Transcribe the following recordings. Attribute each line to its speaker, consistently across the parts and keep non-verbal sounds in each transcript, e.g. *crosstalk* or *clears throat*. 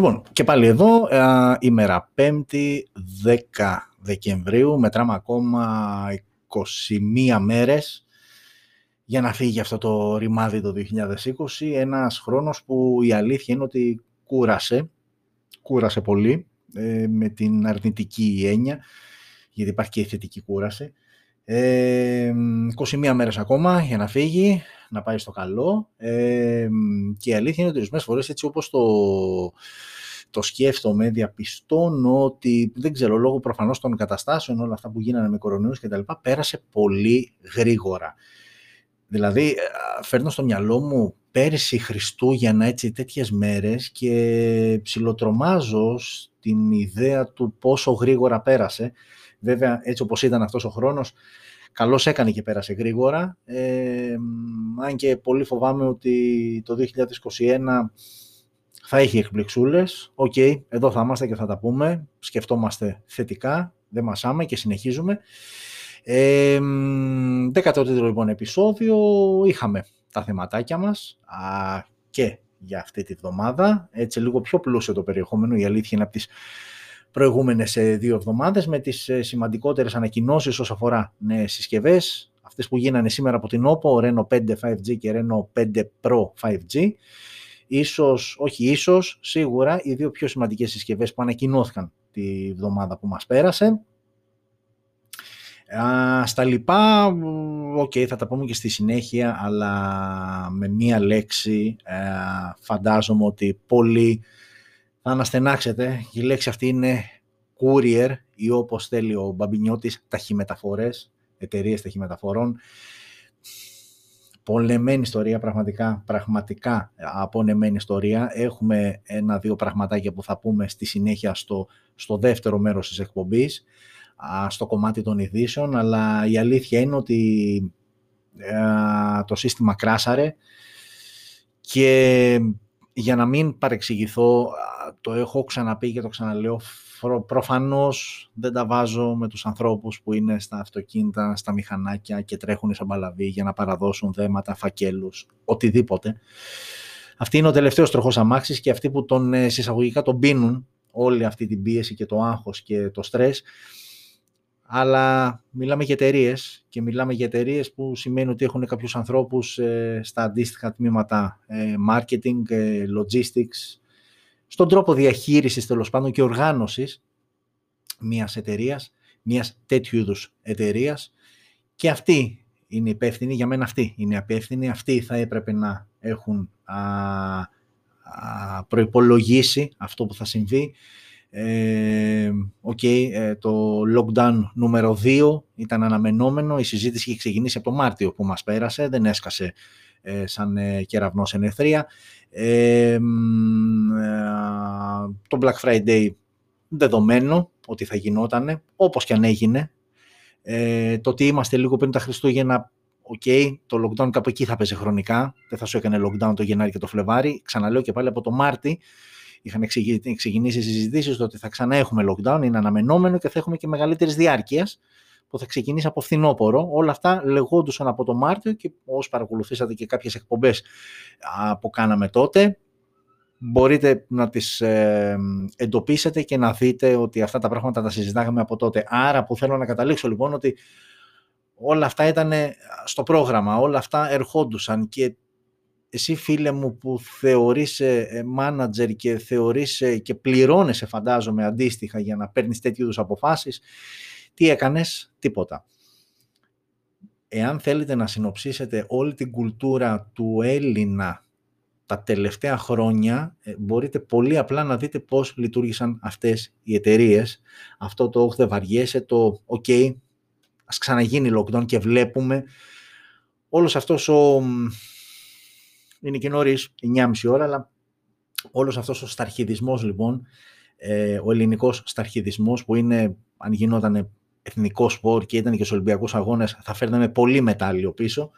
Speaker 1: Λοιπόν, και πάλι εδώ, ε, ημέρα 5η 10 Δεκεμβρίου, μετράμε ακόμα 21 μέρες για να φύγει αυτό το ρημάδι το 2020, ένας χρόνος που η αλήθεια είναι ότι κούρασε, κούρασε πολύ ε, με την αρνητική έννοια, γιατί υπάρχει και η θετική κούραση. Ε, 21 μέρες ακόμα για να φύγει, να πάει στο καλό ε, και η αλήθεια είναι ότι ορισμένες φορές έτσι όπως το, το σκέφτομαι, διαπιστώνω ότι δεν ξέρω λόγω προφανώς των καταστάσεων όλα αυτά που γίνανε με κορονοϊούς και τα λοιπά πέρασε πολύ γρήγορα. Δηλαδή ε, φέρνω στο μυαλό μου πέρυσι Χριστούγεννα έτσι τέτοιες μέρες και ψιλοτρομάζω στην ιδέα του πόσο γρήγορα πέρασε. Βέβαια έτσι όπως ήταν αυτός ο χρόνος καλώς έκανε και πέρασε γρήγορα. Ε, αν και πολύ φοβάμαι ότι το 2021 θα έχει εκπληξούλες. Οκ, εδώ θα είμαστε και θα τα πούμε. Σκεφτόμαστε θετικά, δεν μασάμε και συνεχίζουμε. Ε, 13ο λοιπόν επεισόδιο, είχαμε τα θεματάκια μας α, και για αυτή τη βδομάδα. Έτσι λίγο πιο πλούσιο το περιεχόμενο, η αλήθεια είναι από τις προηγούμενες ε, δύο εβδομάδες με τις ε, σημαντικότερες ανακοινώσεις όσον αφορά νέες συσκευές, αυτές που γίνανε σήμερα από την OPPO, Reno 5 5G και Reno 5 Pro 5G. Ίσως, όχι ίσως, σίγουρα οι δύο πιο σημαντικές συσκευές που ανακοινώθηκαν τη βδομάδα που μας πέρασε. Α, στα λοιπά, οκ, θα τα πούμε και στη συνέχεια, αλλά με μία λέξη ε, φαντάζομαι ότι πολύ θα αναστενάξετε. Η λέξη αυτή είναι courier ή όπως θέλει ο Μπαμπινιώτης ταχυμεταφορές, εταιρείες ταχυμεταφορών. Πολεμένη ιστορία, πραγματικά, πραγματικά απονεμένη ιστορία. Έχουμε ένα-δύο πραγματάκια που θα πούμε στη συνέχεια στο, στο δεύτερο μέρος της εκπομπής, στο κομμάτι των ειδήσεων, αλλά η αλήθεια είναι ότι το σύστημα κράσαρε και για να μην παρεξηγηθώ, το έχω ξαναπεί και το ξαναλέω, προφανώς δεν τα βάζω με τους ανθρώπους που είναι στα αυτοκίνητα, στα μηχανάκια και τρέχουν σαν παλαβή για να παραδώσουν δέματα, φακέλους, οτιδήποτε. Αυτή είναι ο τελευταίος τροχός αμάξης και αυτοί που τον ε, συσσαγωγικά τον πίνουν όλη αυτή την πίεση και το άγχος και το στρες, αλλά μιλάμε για εταιρείες και μιλάμε για εταιρείες που σημαίνει ότι έχουν κάποιους ανθρώπους ε, στα αντίστοιχα τμήματα ε, marketing, ε, logistics, στον τρόπο διαχείρισης τέλος πάντων και οργάνωσης μιας εταιρείας, μιας τέτοιου είδους εταιρείας. και αυτοί είναι υπεύθυνοι, για μένα αυτοί είναι υπεύθυνοι, αυτοί θα έπρεπε να έχουν α, α, προϋπολογίσει αυτό που θα συμβεί. Ε, okay, ε, το lockdown νούμερο 2 ήταν αναμενόμενο, η συζήτηση είχε ξεκινήσει από το Μάρτιο που μας πέρασε, δεν έσκασε ε, σαν ε, κεραυνό σε νεθρία. Ε, το Black Friday δεδομένο ότι θα γινότανε, όπως και αν έγινε. το ότι είμαστε λίγο πριν τα Χριστούγεννα, ok, okay, το lockdown κάπου εκεί θα παίζει χρονικά, δεν θα σου έκανε lockdown το Γενάρη και το Φλεβάρι. Ξαναλέω και πάλι από το Μάρτι είχαν ξεκινήσει συζητήσεις ότι θα ξανά έχουμε lockdown, είναι αναμενόμενο και θα έχουμε και μεγαλύτερη διάρκεια που θα ξεκινήσει από φθινόπωρο. Όλα αυτά λεγόντουσαν από το Μάρτιο και όσοι παρακολουθήσατε και κάποιες εκπομπές που κάναμε τότε, μπορείτε να τις ε, εντοπίσετε και να δείτε ότι αυτά τα πράγματα τα συζητάγαμε από τότε. Άρα που θέλω να καταλήξω λοιπόν ότι όλα αυτά ήταν στο πρόγραμμα, όλα αυτά ερχόντουσαν και εσύ φίλε μου που θεωρείς μάνατζερ και θεωρείς και πληρώνεσαι φαντάζομαι αντίστοιχα για να παίρνεις τέτοιου είδους αποφάσεις, τι έκανες, τίποτα. Εάν θέλετε να συνοψίσετε όλη την κουλτούρα του Έλληνα τα τελευταία χρόνια, ε, μπορείτε πολύ απλά να δείτε πώς λειτουργήσαν αυτές οι εταιρείες. Αυτό το «όχι δεν βαριέσαι», το «ok, ας ξαναγίνει lockdown» και βλέπουμε όλος αυτός ο είναι και νωρίς, 9.30 ώρα, αλλά όλος αυτός ο σταρχιδισμός λοιπόν, ε, ο ελληνικός σταρχιδισμός που είναι, αν γινόταν εθνικό σπορ και ήταν και στους Ολυμπιακούς Αγώνες, θα φέρναμε πολύ μετάλλιο πίσω,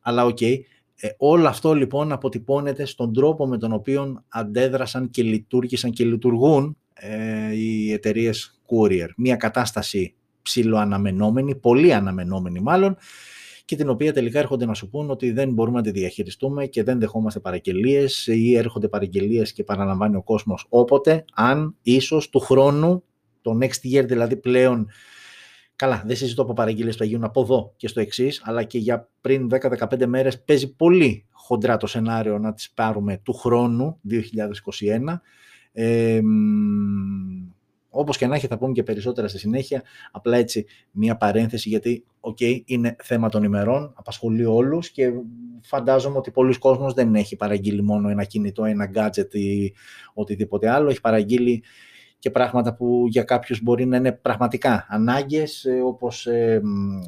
Speaker 1: αλλά ok. Okay. Ε, όλο αυτό λοιπόν αποτυπώνεται στον τρόπο με τον οποίο αντέδρασαν και λειτουργήσαν και λειτουργούν ε, οι εταιρείες courier. Μια κατάσταση ψηλοαναμενόμενη, πολύ αναμενόμενη μάλλον, και την οποία τελικά έρχονται να σου πούν ότι δεν μπορούμε να τη διαχειριστούμε και δεν δεχόμαστε παραγγελίες ή έρχονται παραγγελίες και παραλαμβάνει ο κόσμος όποτε, αν ίσως του χρόνου, το next year δηλαδή πλέον Καλά, δεν συζητώ από παραγγελίες που θα γίνουν από εδώ και στο εξής, αλλά και για πριν 10-15 μέρες παίζει πολύ χοντρά το σενάριο να τις πάρουμε του χρόνου 2021. Ε, όπως και να έχει θα πούμε και περισσότερα στη συνέχεια, απλά έτσι μια παρένθεση γιατί okay, είναι θέμα των ημερών, απασχολεί όλους και φαντάζομαι ότι πολλοί κόσμος δεν έχει παραγγείλει μόνο ένα κινητό, ένα gadget ή οτιδήποτε άλλο, έχει παραγγείλει και πράγματα που για κάποιους μπορεί να είναι πραγματικά ανάγκες, ε, όπως ε,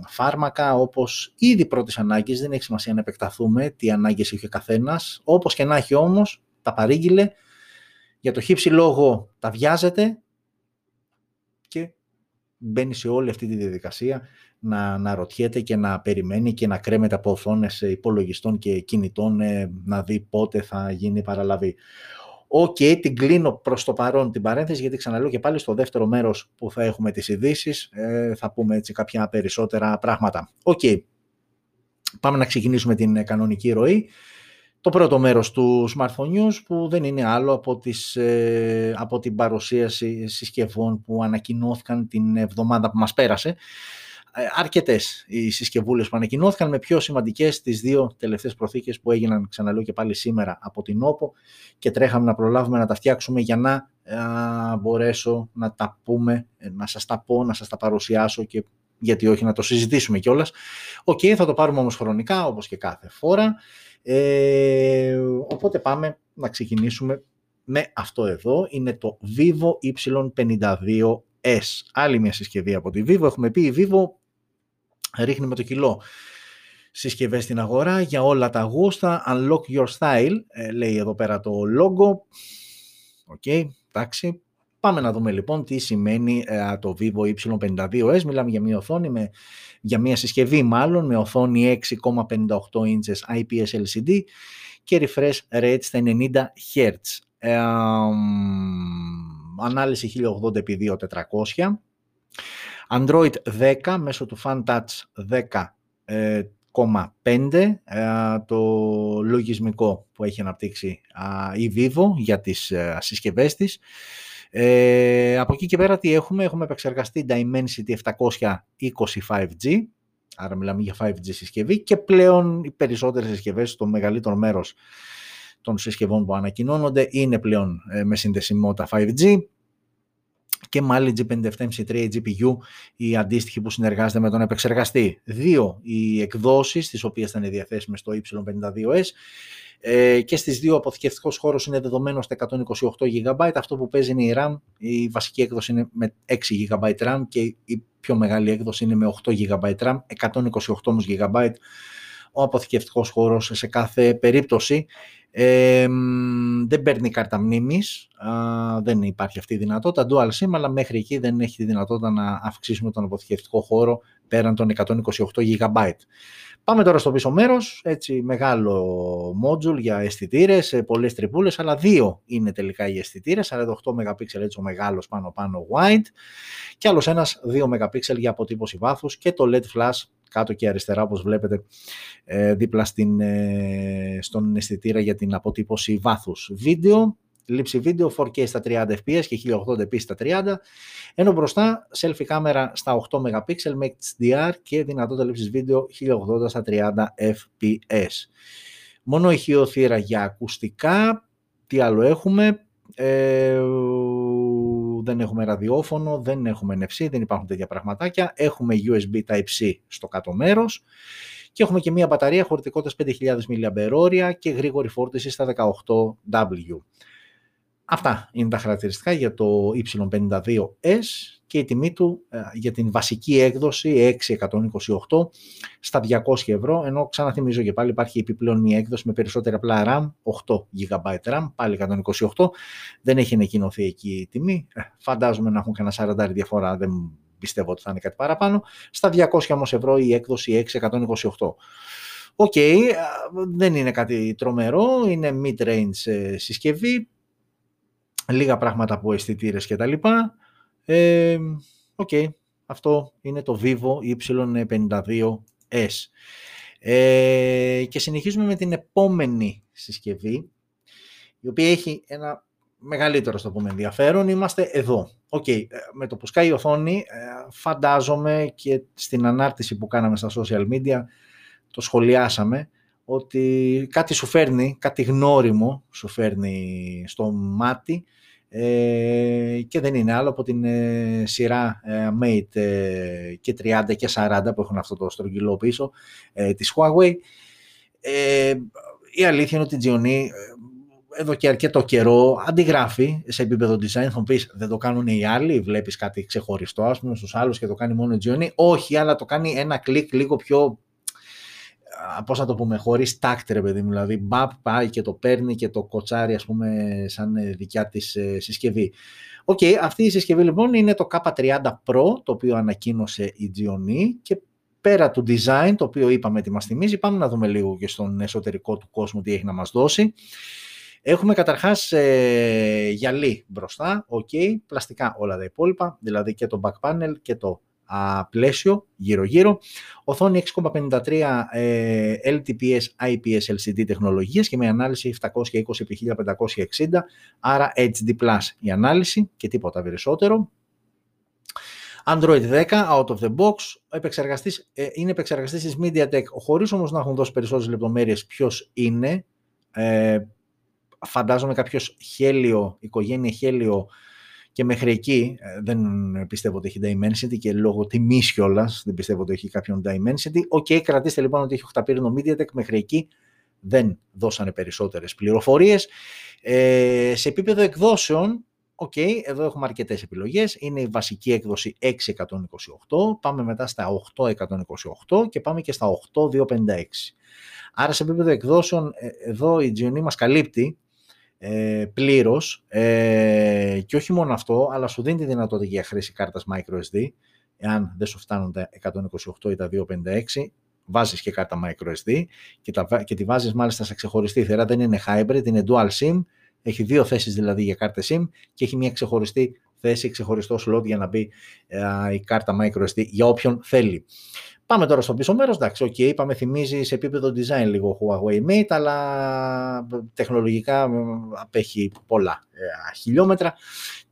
Speaker 1: φάρμακα, όπως ήδη πρώτες ανάγκες, δεν έχει σημασία να επεκταθούμε τι ανάγκες έχει ο καθένας, όπως και να έχει όμως, τα παρήγγειλε, για τον χ, ψ λόγο τα βιάζεται και μπαίνει σε όλη αυτή τη διαδικασία να, να ρωτιέται και να περιμένει και να κρέμεται από οθόνες υπολογιστών και κινητών ε, να δει πότε θα γίνει η παραλαβή. Ok, okay, την κλείνω προς το παρόν την παρένθεση, γιατί ξαναλέω και πάλι στο δεύτερο μέρος που θα έχουμε τις ειδήσεις, ε, θα πούμε έτσι κάποια περισσότερα πράγματα. Ok, okay. πάμε να ξεκινήσουμε την κανονική ροή. Το πρώτο μέρος του Smartphone News που δεν είναι άλλο από, τις, ε, από την παρουσίαση συσκευών που ανακοινώθηκαν την εβδομάδα που μας πέρασε. Ε, αρκετές οι συσκευούλες που ανακοινώθηκαν με πιο σημαντικές τις δύο τελευταίες προθήκες που έγιναν, ξαναλέω και πάλι σήμερα από την ΟΠΟ και τρέχαμε να προλάβουμε να τα φτιάξουμε για να μπορέσω να τα πούμε, ε, να σας τα πω, να σας τα παρουσιάσω και γιατί όχι να το συζητήσουμε κιόλας. Ok, okay, θα το πάρουμε όμως χρονικά όπως και κάθε φορά. Ε, οπότε πάμε να ξεκινήσουμε με αυτό εδώ. Είναι το Vivo Y52S. Άλλη μια συσκευή από τη Vivo. Έχουμε πει η Vivo ρίχνει με το κιλό συσκευές στην αγορά για όλα τα γούστα. Unlock your style, ε, λέει εδώ πέρα το logo. Ok, okay, εντάξει. Πάμε να δούμε λοιπόν τι σημαίνει ε, το Vivo Y52S. Μιλάμε για μια οθόνη, με, για μια συσκευή μάλλον, με οθόνη 6,58 inches IPS LCD και refresh rate στα 90 Hz. Ε, ανάλυση 1080x2400 Android 10 μέσω του FunTouch 10,5 ε, το λογισμικό που έχει αναπτύξει η Vivo για τις ε, συσκευές της. Ε, από εκεί και πέρα τι έχουμε, έχουμε επεξεργαστεί Dimensity 725G, άρα μιλάμε για 5G συσκευή και πλέον οι περισσότερες συσκευές, το μεγαλύτερο μέρος των συσκευών που ανακοινώνονται είναι πλέον με συνδεσιμότητα 5G και Mali G57MC3 GPU η αντίστοιχη που συνεργάζεται με τον επεξεργαστή. Δύο οι εκδόσεις τις οποίες θα είναι διαθέσιμες στο Y52S ε, και στις δύο ο αποθηκευτικός χώρος είναι δεδομένο στα 128 GB. Αυτό που παίζει είναι η RAM, η βασική έκδοση είναι με 6 GB RAM και η πιο μεγάλη έκδοση είναι με 8 GB RAM, 128 GB ο αποθηκευτικός χώρος σε κάθε περίπτωση. Ε, δεν παίρνει κάρτα μνήμης, δεν υπάρχει αυτή η δυνατότητα, dual SIM, αλλά μέχρι εκεί δεν έχει τη δυνατότητα να αυξήσουμε τον αποθηκευτικό χώρο πέραν των 128 GB. Πάμε τώρα στο πίσω μέρος, έτσι μεγάλο module για αισθητήρες, πολλές τρυπούλες, αλλά δύο είναι τελικά οι αισθητήρες, 48 MP έτσι ο μεγάλος πάνω πάνω wide και άλλος ένας 2 MP για αποτύπωση βάθους και το LED flash κάτω και αριστερά όπως βλέπετε ε, δίπλα στην, ε, στον αισθητήρα για την αποτύπωση βάθους. Βίντεο, λήψη βίντεο 4K στα 30 fps και 1080p στα 30, ενώ μπροστά selfie κάμερα στα 8 MP με HDR και δυνατότητα λήψης βίντεο 1080 στα 30 fps. Μόνο ηχείο θύρα για ακουστικά, τι άλλο έχουμε, ε, δεν έχουμε ραδιόφωνο, δεν έχουμε NFC, δεν υπάρχουν τέτοια πραγματάκια. Έχουμε USB Type-C στο κάτω μέρος και έχουμε και μία μπαταρία χωρητικότητας 5.000 mAh και γρήγορη φόρτιση στα 18W. Αυτά είναι τα χαρακτηριστικά για το Y52S και η τιμή του ε, για την βασική έκδοση 628 στα 200 ευρώ, ενώ ξαναθυμίζω και πάλι υπάρχει επιπλέον μια έκδοση με περισσότερα απλά RAM, 8 GB RAM, πάλι 128, δεν έχει ανακοινωθεί εκεί η τιμή, ε, φαντάζομαι να έχουν κανένα 40 διαφορά, δεν πιστεύω ότι θα είναι κάτι παραπάνω, στα 200 όμως ευρώ η έκδοση 628. Ok, okay, ε, δεν είναι κάτι τρομερό, είναι mid-range συσκευή, λίγα πράγματα από αισθητήρες κτλ. Ok, okay, αυτό είναι το Vivo Y52S. Ε, και συνεχίζουμε με την επόμενη συσκευή, η οποία έχει ένα μεγαλύτερο στο πούμε ενδιαφέρον. Είμαστε εδώ. Okay, ε, με το που σκάει η οθόνη, ε, φαντάζομαι και στην ανάρτηση που κάναμε στα social media, το σχολιάσαμε, ότι κάτι σου φέρνει, κάτι γνώριμο σου φέρνει στο μάτι ε, και δεν είναι άλλο από την ε, σειρά ε, Mate ε, και 30 και 40 που έχουν αυτό το στρογγυλό πίσω της Huawei. η αλήθεια είναι ότι η Gionee εδώ και αρκετό καιρό αντιγράφει σε επίπεδο design. Θα μου πεις, δεν το κάνουν οι άλλοι. Βλέπεις κάτι ξεχωριστό, ας πούμε, στους άλλους και το κάνει μόνο η Gionee. Όχι, αλλά το κάνει ένα κλικ λίγο πιο Πώς να το πούμε, χωρίς τακτ ρε παιδί μου, δηλαδή μπαπ πάει και το παίρνει και το κοτσάρει ας πούμε σαν ε, δικιά της ε, συσκευή. OK, okay, αυτή η συσκευή λοιπόν είναι το K30 Pro, το οποίο ανακοίνωσε η Gionee και πέρα του design, το οποίο είπαμε ότι μας θυμίζει, πάμε να δούμε λίγο και στον εσωτερικό του κόσμου τι έχει να μας δώσει. Έχουμε καταρχάς ε, γυαλί μπροστά, ok, πλαστικά όλα τα υπόλοιπα, δηλαδή και το back panel και το α, πλαίσιο γύρω-γύρω. Οθόνη 6,53 ε, LTPS IPS LCD τεχνολογίες και με ανάλυση 720x1560, άρα HD+, η ανάλυση και τίποτα περισσότερο. Android 10 out of the box, επεξεργαστής, ε, είναι επεξεργαστής της MediaTek, χωρίς όμως να έχουν δώσει περισσότερες λεπτομέρειες ποιος είναι. Ε, φαντάζομαι κάποιος χέλιο, οικογένεια χέλιο και μέχρι εκεί ε, δεν πιστεύω ότι έχει Dimensity και λόγω τιμής κιόλας δεν πιστεύω ότι έχει κάποιον Dimensity. OK, okay, κρατήστε λοιπόν ότι έχει οχταπύρινο MediaTek, μέχρι εκεί δεν δώσανε περισσότερες πληροφορίες. Ε, σε επίπεδο εκδόσεων, OK, okay, εδώ έχουμε αρκετές επιλογές. Είναι η βασική έκδοση 628, πάμε μετά στα 828 και πάμε και στα 8256. Άρα σε επίπεδο εκδόσεων, ε, εδώ η Gionee μας καλύπτει ε, πλήρως. Ε, και όχι μόνο αυτό, αλλά σου δίνει τη δυνατότητα για χρήση κάρτας microSD, εάν δεν σου φτάνουν τα 128 ή τα 256, βάζεις και κάρτα microSD και, τα, και τη βάζεις μάλιστα σε ξεχωριστή θύρα, δεν είναι hybrid, είναι dual SIM, έχει δύο θέσεις δηλαδή για κάρτα SIM και έχει μια ξεχωριστή θέση, ξεχωριστό slot για να μπει ε, η κάρτα microSD για όποιον θέλει. Πάμε τώρα στο πίσω μέρος. Εντάξει, OK, okay, είπαμε, θυμίζει σε επίπεδο design λίγο Huawei Mate, αλλά τεχνολογικά απέχει πολλά ε, χιλιόμετρα.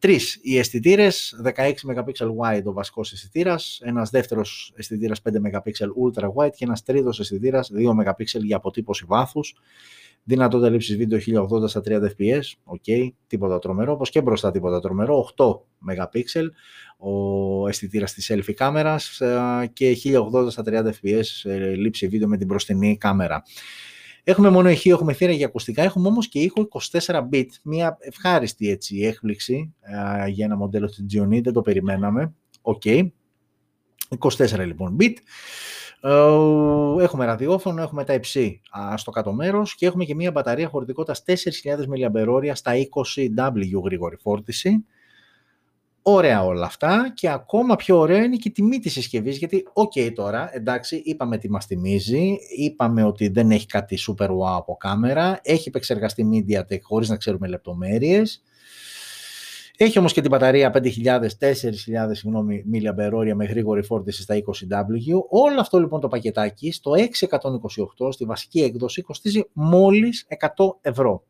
Speaker 1: Τρεις οι αισθητήρες, 16 MP wide ο βασικός αισθητήρας, ένας δεύτερος αισθητήρας 5 MP ultra wide και ένας τρίτος αισθητήρας 2 MP για αποτύπωση βάθους. Δυνατότητα λήψης βίντεο 1080 στα 30 fps, ok, τίποτα τρομερό, όπως και μπροστά τίποτα τρομερό, 8 MP ο αισθητήρας της selfie κάμερας ε, και 1080 στα 30 fps ε, λήψη βίντεο με την μπροστινή κάμερα. Έχουμε μόνο ηχείο, έχουμε θύρα για ακουστικά, έχουμε όμως και ήχο 24 bit, μια ευχάριστη έτσι έκπληξη ε, για ένα μοντέλο της Gionee, δεν το περιμέναμε, ok. 24 λοιπόν bit. Έχουμε ραδιόφωνο, έχουμε Type-C στο κάτω μέρος και έχουμε και μια μπαταρία χωρητικότητας 4.000 mAh στα 20W γρήγορη φόρτιση. Ωραία όλα αυτά και ακόμα πιο ωραία είναι και η τιμή της συσκευής, γιατί OK okay, τώρα, εντάξει, είπαμε τι μας θυμίζει, είπαμε ότι δεν έχει κάτι super wow από κάμερα, έχει επεξεργαστή MediaTek χωρίς να ξέρουμε λεπτομέρειες, έχει όμως και την μπαταρία 5.000, 4.000 συγγνώμη, με γρήγορη φόρτιση στα 20W. Όλο αυτό λοιπόν το πακετάκι στο 628 στη βασική έκδοση κοστίζει μόλις 100 ευρώ.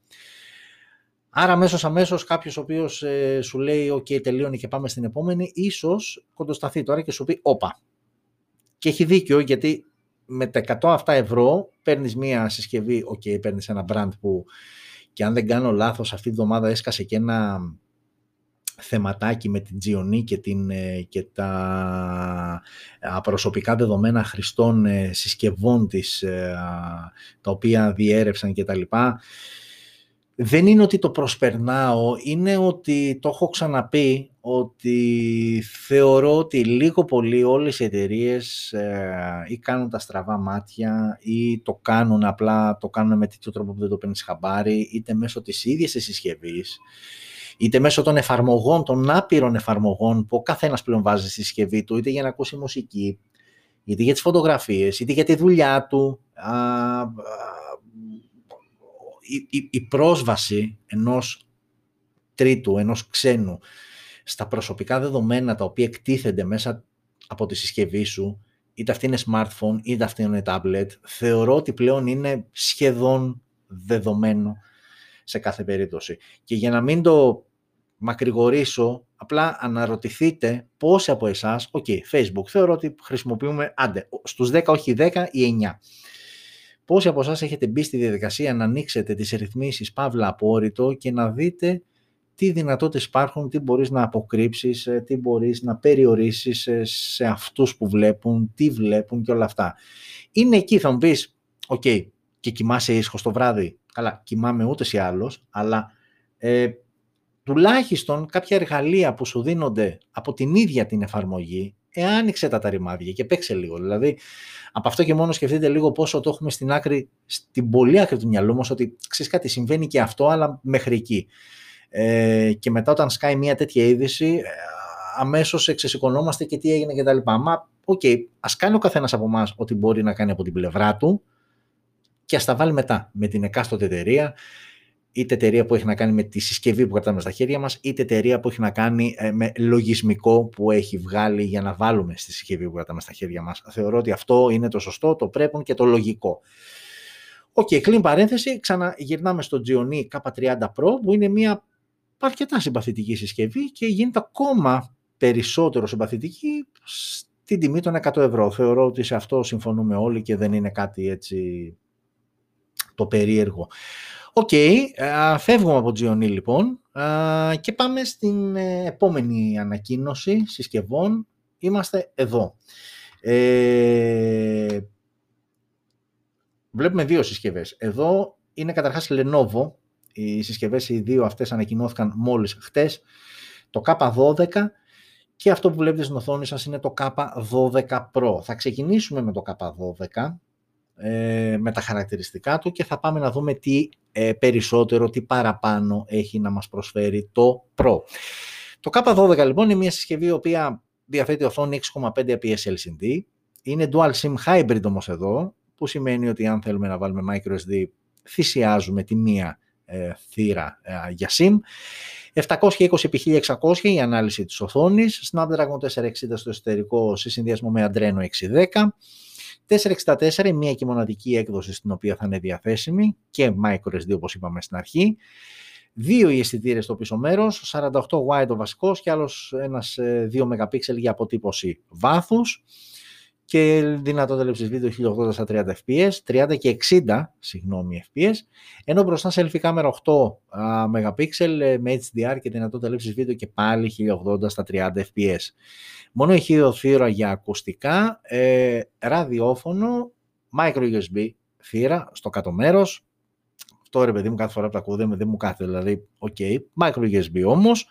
Speaker 1: Άρα αμέσως αμέσως κάποιος ο οποίος ε, σου λέει «OK, τελείωνε και πάμε στην επόμενη», ίσως κοντοσταθεί τώρα και σου πει «Όπα». Και έχει δίκιο γιατί με τα 100 αυτά ευρώ παίρνεις μία συσκευή, OK, okay, παίρνεις ένα brand που και αν δεν κάνω λάθος αυτή τη βδομάδα έσκασε και ένα θεματάκι με την Gionee και, την, ε, και τα προσωπικά δεδομένα χρηστών ε, συσκευών της, ε, τα οποία διέρευσαν και τα λοιπά. Δεν είναι ότι το προσπερνάω, είναι ότι το έχω ξαναπεί ότι θεωρώ ότι λίγο πολύ όλες οι εταιρείες ή κάνουν τα στραβά μάτια ή το κάνουν απλά, το κάνουν με τέτοιο τρόπο που δεν το παίρνεις χαμπάρι είτε μέσω της ίδιας της συσκευής είτε μέσω των εφαρμογών, των άπειρων εφαρμογών που ο καθένας πλέον βάζει στη συσκευή του, είτε για να ακούσει μουσική, είτε για τις φωτογραφίες, είτε για τη δουλειά του. Α, η, η, πρόσβαση ενός τρίτου, ενός ξένου, στα προσωπικά δεδομένα τα οποία εκτίθενται μέσα από τη συσκευή σου, είτε αυτή είναι smartphone, είτε αυτή είναι tablet, θεωρώ ότι πλέον είναι σχεδόν δεδομένο σε κάθε περίπτωση. Και για να μην το μακρηγορήσω, απλά αναρωτηθείτε πόσοι από εσάς, OK, Facebook, θεωρώ ότι χρησιμοποιούμε, άντε, στους 10, όχι 10 οι 9. Πόσοι από εσάς έχετε μπει στη διαδικασία να ανοίξετε τις ρυθμίσεις παύλα απόρρητο και να δείτε τι δυνατότητες υπάρχουν, τι μπορείς να αποκρύψεις, ε, τι μπορείς να περιορίσεις ε, σε αυτούς που βλέπουν, τι βλέπουν και όλα αυτά. Είναι εκεί, θα μου πεις, οκ, και κοιμάσαι ήσυχος το βράδυ. Καλά, κοιμάμαι ούτως ή άλλως, αλλά ε, τουλάχιστον κάποια εργαλεία που σου δίνονται από την ίδια την εφαρμογή, ε, άνοιξε τα τα ρημάδια και παίξε λίγο. Δηλαδή, από αυτό και μόνο σκεφτείτε λίγο πόσο το έχουμε στην άκρη, στην πολύ άκρη του μυαλού μας, ότι ξέρεις κάτι, συμβαίνει και αυτό, αλλά μέχρι εκεί. Ε, και μετά όταν σκάει μια τέτοια είδηση, ε, αμέσως ξεσηκωνόμαστε και τι έγινε κτλ. Μα, OK, okay, ας κάνει ο καθένας από εμάς ό,τι μπορεί να κάνει από την πλευρά του και ας τα βάλει μετά με την εκάστοτε εταιρεία, είτε εταιρεία που έχει να κάνει με τη συσκευή που κρατάμε στα χέρια μας, είτε εταιρεία που έχει να κάνει ε, με λογισμικό που έχει βγάλει για να βάλουμε στη συσκευή που κρατάμε στα χέρια μας. Θεωρώ ότι αυτό είναι το σωστό, το πρέπει και το λογικό. OK, okay, κλείνει παρένθεση, ξαναγυρνάμε στο Gionee K30 Pro που είναι μια αρκετά συμπαθητική συσκευή και γίνεται ακόμα περισσότερο συμπαθητική στην τιμή των 100 ευρώ. Θεωρώ ότι σε αυτό συμφωνούμε όλοι και δεν είναι κάτι έτσι το περίεργο. OK, okay, φεύγουμε από Gionee λοιπόν και πάμε στην ε, επόμενη ανακοίνωση συσκευών. Είμαστε εδώ. Ε, βλέπουμε δύο συσκευές. Εδώ είναι καταρχάς Lenovo οι συσκευές οι δύο αυτές ανακοινώθηκαν μόλις χτες. Το K12 και αυτό που βλέπετε στην οθόνη σας είναι το K12 Pro. Θα ξεκινήσουμε με το K12 ε, με τα χαρακτηριστικά του και θα πάμε να δούμε τι ε, περισσότερο, τι παραπάνω έχει να μας προσφέρει το Pro. Το K12 λοιπόν είναι μια συσκευή η οποία διαθέτει οθόνη 6,5 IPS LCD. Είναι Dual SIM Hybrid όμως εδώ, που σημαίνει ότι αν θέλουμε να βάλουμε microSD θυσιάζουμε τη μία ε, θύρα ε, για SIM. 720x1600 η ανάλυση της οθόνης, Snapdragon 460 στο εσωτερικό σε συνδυασμό με Adreno 610, 464 μια και μοναδική έκδοση στην οποία θα είναι διαθέσιμη και microSD όπως είπαμε στην αρχή. Δύο οι αισθητήρες στο πίσω μέρος, 48 wide ο βασικός και άλλος ένας 2 ε, MP για αποτύπωση βάθους και δυνατότητα έλευσης βίντεο 1080 στα 30 fps, 30 και 60 συγγνώμη fps, ενώ μπροστά selfie κάμερα 8 MP με HDR και δυνατότητα λήψης βίντεο και πάλι 1080 στα 30 fps. Μόνο έχει θύρα για ακουστικά, ε, ραδιόφωνο, micro USB θύρα στο κάτω μέρος, αυτό ρε παιδί μου κάθε φορά που τα ακούω δεν, μου κάθεται δηλαδή, OK, okay. micro USB όμως,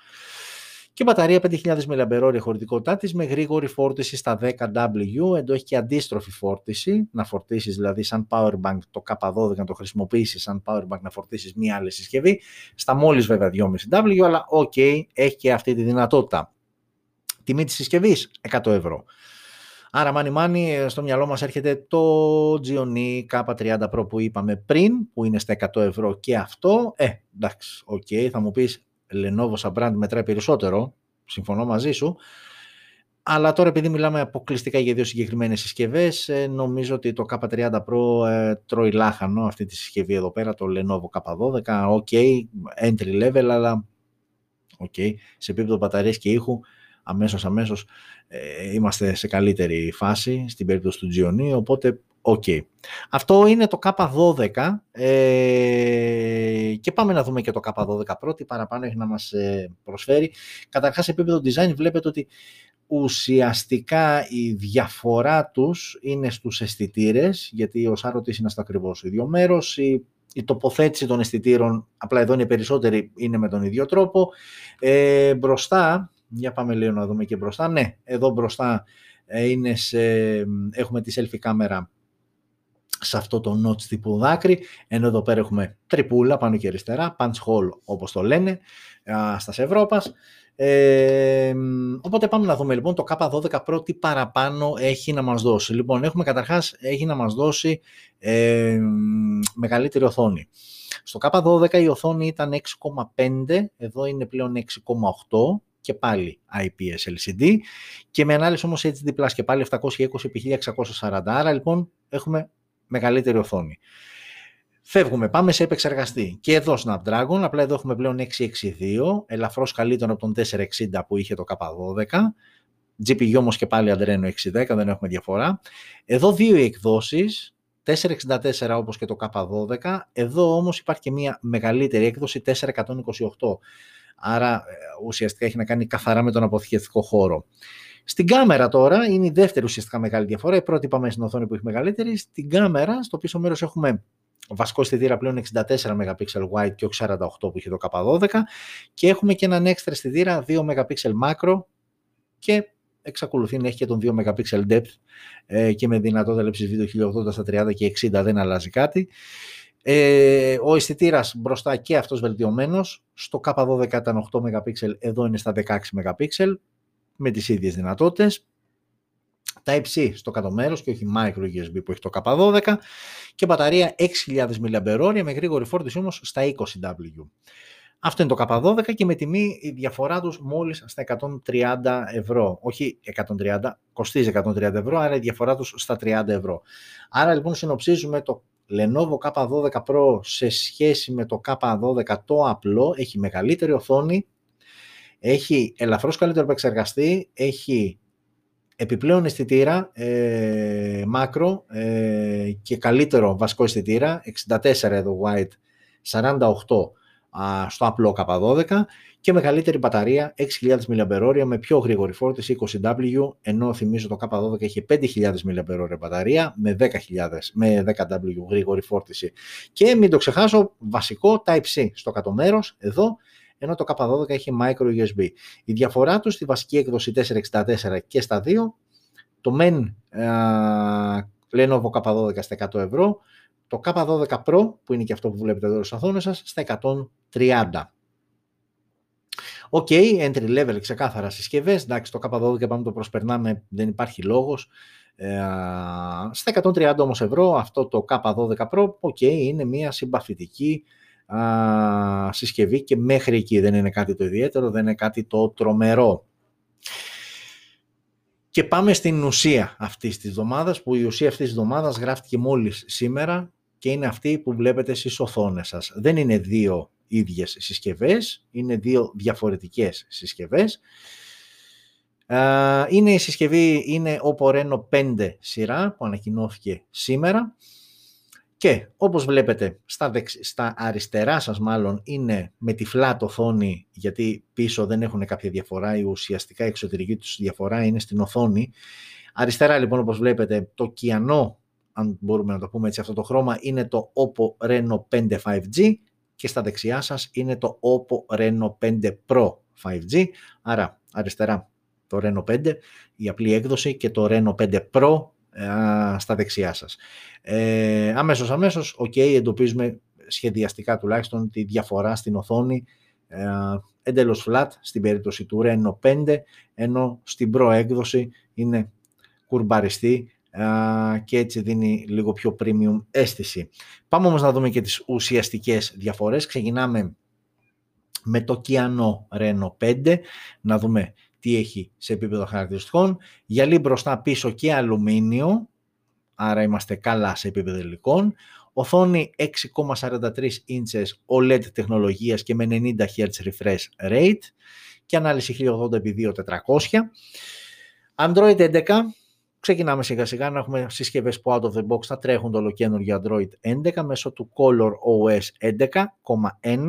Speaker 1: και μπαταρία 5.000 mAh χωρητικότητά της με γρήγορη φόρτιση στα 10W, εδώ έχει και αντίστροφη φόρτιση, να φορτίσεις δηλαδή σαν powerbank το K12 να το χρησιμοποιήσεις σαν powerbank να φορτίσεις μία άλλη συσκευή, στα μόλις βέβαια 2,5W, αλλά οκ, έχει και αυτή τη δυνατότητα. Τιμή της συσκευής 100 ευρώ. Άρα μάνι μάνι στο μυαλό μας έρχεται το Gionee K30 Pro που είπαμε πριν, που είναι στα 100 ευρώ και αυτό. Ε, εντάξει, οκ, θα μου πεις Lenovo σαν brand μετράει περισσότερο, συμφωνώ μαζί σου, αλλά τώρα επειδή μιλάμε αποκλειστικά για δύο συγκεκριμένες συσκευές, ε, νομίζω ότι το K30 Pro ε, τρώει λάχανο αυτή τη συσκευή εδώ πέρα, το Lenovo K12, ok, entry level, αλλά ok, σε επίπεδο μπαταρίας και ήχου, αμέσως αμέσως ε, είμαστε σε καλύτερη φάση στην περίπτωση του Gionee, οπότε Οκ. Αυτό είναι το K12 ε, και πάμε να δούμε και το K12 Pro, τι παραπάνω έχει να μας ε, προσφέρει. Καταρχάς, σε επίπεδο design βλέπετε ότι ουσιαστικά η διαφορά τους είναι στους αισθητήρες, γιατί ο σαρωτής είναι στο ακριβώς ίδιο μέρος, η, η τοποθέτηση των αισθητήρων, απλά εδώ είναι περισσότεροι, είναι με τον ίδιο τρόπο. Ε, μπροστά, για πάμε λίγο να δούμε και μπροστά, ναι, εδώ μπροστά ε, είναι σε, έχουμε τη selfie κάμερα σε αυτό το notch τύπου δάκρυ, ενώ εδώ πέρα έχουμε τρυπούλα πάνω και αριστερά, punch hole όπως το λένε, στας Ευρώπας. Ε, οπότε πάμε να δούμε λοιπόν το K12 Pro τι παραπάνω έχει να μας δώσει. Λοιπόν, έχουμε καταρχάς, έχει να μας δώσει ε, μεγαλύτερη οθόνη. Στο K12 η οθόνη ήταν 6,5, εδώ είναι πλέον 6,8 και πάλι IPS LCD και με ανάλυση όμως HD+, και πάλι 720x1640. Άρα λοιπόν έχουμε μεγαλύτερη οθόνη. Φεύγουμε, πάμε σε επεξεργαστή. Και εδώ Snapdragon, απλά εδώ έχουμε πλέον 662, ελαφρώς καλύτερο από τον 460 που είχε το K12. GPU όμως και πάλι Adreno 610, δεν έχουμε διαφορά. Εδώ δύο εκδόσεις, 464 όπως και το K12, εδώ όμως υπάρχει και μια μεγαλύτερη έκδοση 428. Άρα ε, ουσιαστικά έχει να κάνει καθαρά με τον αποθηκευτικό χώρο. Στην κάμερα τώρα είναι η δεύτερη ουσιαστικά μεγάλη διαφορά. Η πρώτη είπαμε στην οθόνη που έχει μεγαλύτερη. Στην κάμερα, στο πίσω μέρος έχουμε βασικό αισθητήρα πλέον 64 MP wide και όχι 48 που είχε το K12 και έχουμε και έναν έξτρα αισθητήρα 2 MP macro και εξακολουθεί να έχει και τον 2 MP depth ε, και με δυνατότητα λήψης βίντεο 1080 στα 30 και 60 δεν αλλάζει κάτι. Ε, ο αισθητήρας μπροστά και αυτός βελτιωμένος. Στο K12 ήταν 8 MP, εδώ είναι στα 16 MP με τις ίδιες δυνατότητες. Τα C στο κάτω μέρος και όχι micro USB που έχει το K12 και μπαταρία 6.000 mAh με γρήγορη φόρτιση όμως στα 20W. Αυτό είναι το K12 και με τιμή η διαφορά τους μόλις στα 130 ευρώ. Όχι 130, κοστίζει 130 ευρώ, άρα η διαφορά τους στα 30 ευρώ. Άρα λοιπόν συνοψίζουμε το Lenovo K12 Pro σε σχέση με το K12 το απλό, έχει μεγαλύτερη οθόνη, έχει ελαφρώς καλύτερο επεξεργαστή, έχει επιπλέον αισθητήρα ε, μάκρο ε, και καλύτερο βασικό αισθητήρα, 64 εδώ white, 48 στο απλό K12 και μεγαλύτερη μπαταρία 6.000 mAh με πιο γρήγορη φόρτιση 20W ενώ θυμίζω το K12 έχει 5.000 mAh μπαταρία με 10.000 με 10W γρήγορη φόρτιση. Και μην το ξεχάσω βασικό Type-C στο κάτω μέρος εδώ ενώ το K12 έχει micro USB. Η διαφορά τους στη βασική έκδοση 464 και στα δύο, το MEN uh, Lenovo K12 στα 100 ευρώ, το K12 Pro, που είναι και αυτό που βλέπετε εδώ στις οθόνες σας, στα 130. Ok, okay, entry level ξεκάθαρα συσκευές, εντάξει το K12 πάμε το προσπερνάμε, δεν υπάρχει λόγος. Ε, στα 130 όμως ευρώ αυτό το K12 Pro, ok, okay, είναι μια συμπαθητική α, συσκευή και μέχρι εκεί δεν είναι κάτι το ιδιαίτερο, δεν είναι κάτι το τρομερό. Και πάμε στην ουσία αυτής της εβδομάδας, που η ουσία αυτής της εβδομάδας γράφτηκε μόλις σήμερα και είναι αυτή που βλέπετε στις οθόνες σας. Δεν είναι δύο ίδιες συσκευές, είναι δύο διαφορετικές συσκευές. Είναι η συσκευή, είναι Oppo Reno 5 σειρά που ανακοινώθηκε σήμερα και όπως βλέπετε στα, στα αριστερά σας μάλλον είναι με τη flat οθόνη γιατί πίσω δεν έχουν κάποια διαφορά, η ουσιαστικά εξωτερική τους διαφορά είναι στην οθόνη. Αριστερά λοιπόν όπως βλέπετε το κιανό, αν μπορούμε να το πούμε έτσι αυτό το χρώμα, είναι το Oppo Reno 5 5G και στα δεξιά σας είναι το Oppo Reno 5 Pro 5G. Άρα αριστερά το Reno 5, η απλή έκδοση και το Reno 5 Pro στα δεξιά σας. Ε, αμέσως, αμέσως, ok, εντοπίζουμε σχεδιαστικά τουλάχιστον τη διαφορά στην οθόνη ε, εντελώς flat στην περίπτωση του Reno 5, ενώ στην προέκδοση είναι κουρμπαριστή ε, και έτσι δίνει λίγο πιο premium αίσθηση. Πάμε όμως να δούμε και τις ουσιαστικές διαφορές. Ξεκινάμε με το Kiano Reno 5, να δούμε τι έχει σε επίπεδο χαρακτηριστικών. Γυαλί μπροστά πίσω και αλουμίνιο, άρα είμαστε καλά σε επίπεδο υλικών. Οθόνη 6,43 inches OLED τεχνολογίας και με 90 Hz refresh rate και ανάλυση 1080x2400. Android 11, ξεκινάμε σιγά σιγά να έχουμε συσκευές που out of the box θα τρέχουν το ολοκένουργιο Android 11 μέσω του Color OS 11,1.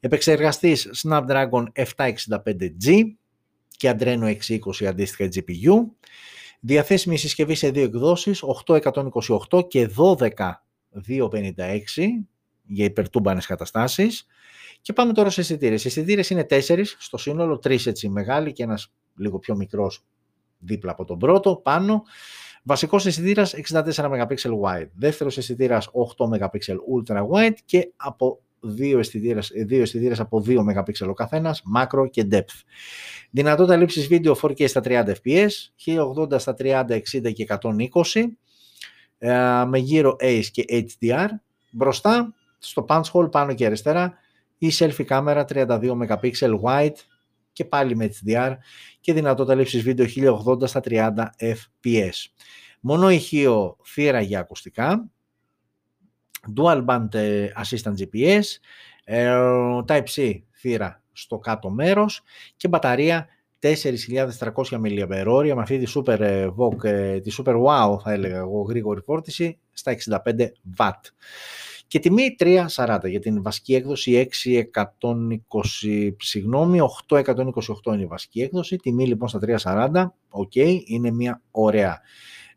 Speaker 1: Επεξεργαστής Snapdragon 765G, και Adreno 620 αντίστοιχα GPU. Διαθέσιμη συσκευή σε δύο εκδόσεις, 8128 και 12256 για υπερτούμπανες καταστάσεις. Και πάμε τώρα σε αισθητήρε. Οι αισθητήρε είναι τέσσερις στο σύνολο, τρεις έτσι μεγάλοι και ένας λίγο πιο μικρός δίπλα από τον πρώτο, πάνω. Βασικός αισθητήρα 64 MP wide. Δεύτερος αισθητήρα 8 MP ultra wide και από δύο αισθητήρες, δύο αισθητήρες από 2 MP ο καθένας, macro και depth. Δυνατότητα λήψης βίντεο 4K στα 30 fps, 1080 στα 30, 60 και 120, ε, με γύρω ACE και HDR. Μπροστά, στο punch hole πάνω και αριστερά, η selfie κάμερα 32 MP wide και πάλι με HDR και δυνατότητα λήψης βίντεο 1080 στα 30 fps. Μόνο ηχείο θύρα για ακουστικά, dual band ε, assistant GPS, ε, Type-C θύρα στο κάτω μέρος και μπαταρία 4.300 mAh με αυτή τη Super ε, VOOC, τη Super Wow θα έλεγα εγώ γρήγορη φόρτιση στα 65 W. Και τιμή 3.40 για την βασική έκδοση 6.120, συγγνώμη, 8.128 είναι η βασική έκδοση. Τιμή λοιπόν στα 3.40, οκ, είναι μια ωραία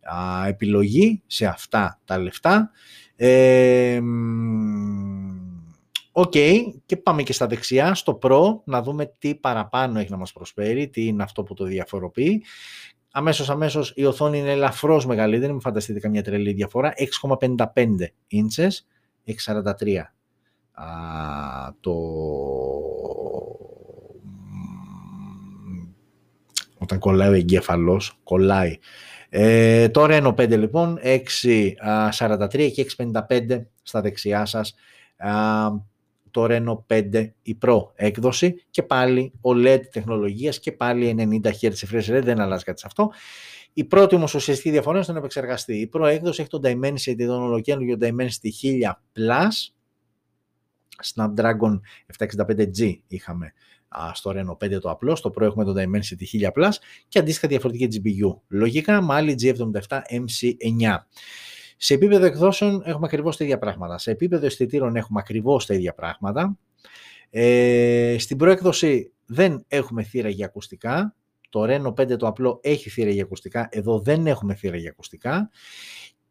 Speaker 1: α, επιλογή σε αυτά τα λεφτά. Ε, Ok, okay, και πάμε και στα δεξιά, στο Pro, να δούμε τι παραπάνω έχει να μας προσφέρει, τι είναι αυτό που το διαφοροποιεί. Αμέσως, αμέσως η οθόνη είναι ελαφρώς μεγαλύτερη, μην φανταστείτε καμιά τρελή διαφορά, 6,55 inches, 6,43 α, το... Όταν κολλάει ο εγκέφαλος, κολλάει. Ε, το Reno 5 λοιπόν, 6,43 και 6,55 στα δεξιά σας το Reno 5 η Pro έκδοση και πάλι OLED τεχνολογίας και πάλι 90 Hz refresh rate, δεν αλλάζει κάτι σε αυτό. Η πρώτη όμως ουσιαστική διαφορά είναι στον επεξεργαστή. Η Pro έκδοση έχει τον Dimensity, τον ολοκένουργιο Dimensity 1000 Plus, Snapdragon 765G είχαμε στο Reno 5 το απλό, στο Pro έχουμε τον Dimensity 1000 Plus και αντίστοιχα διαφορετική GPU. Λογικά με άλλη G77 MC9. Σε επίπεδο εκδόσεων έχουμε ακριβώς τα ίδια πράγματα. Σε επίπεδο αισθητήρων έχουμε ακριβώς τα ίδια πράγματα. Ε, στην προέκδοση δεν έχουμε θύρα για ακουστικά. Το Reno 5 το απλό έχει θύρα για ακουστικά. Εδώ δεν έχουμε θύρα για ακουστικά.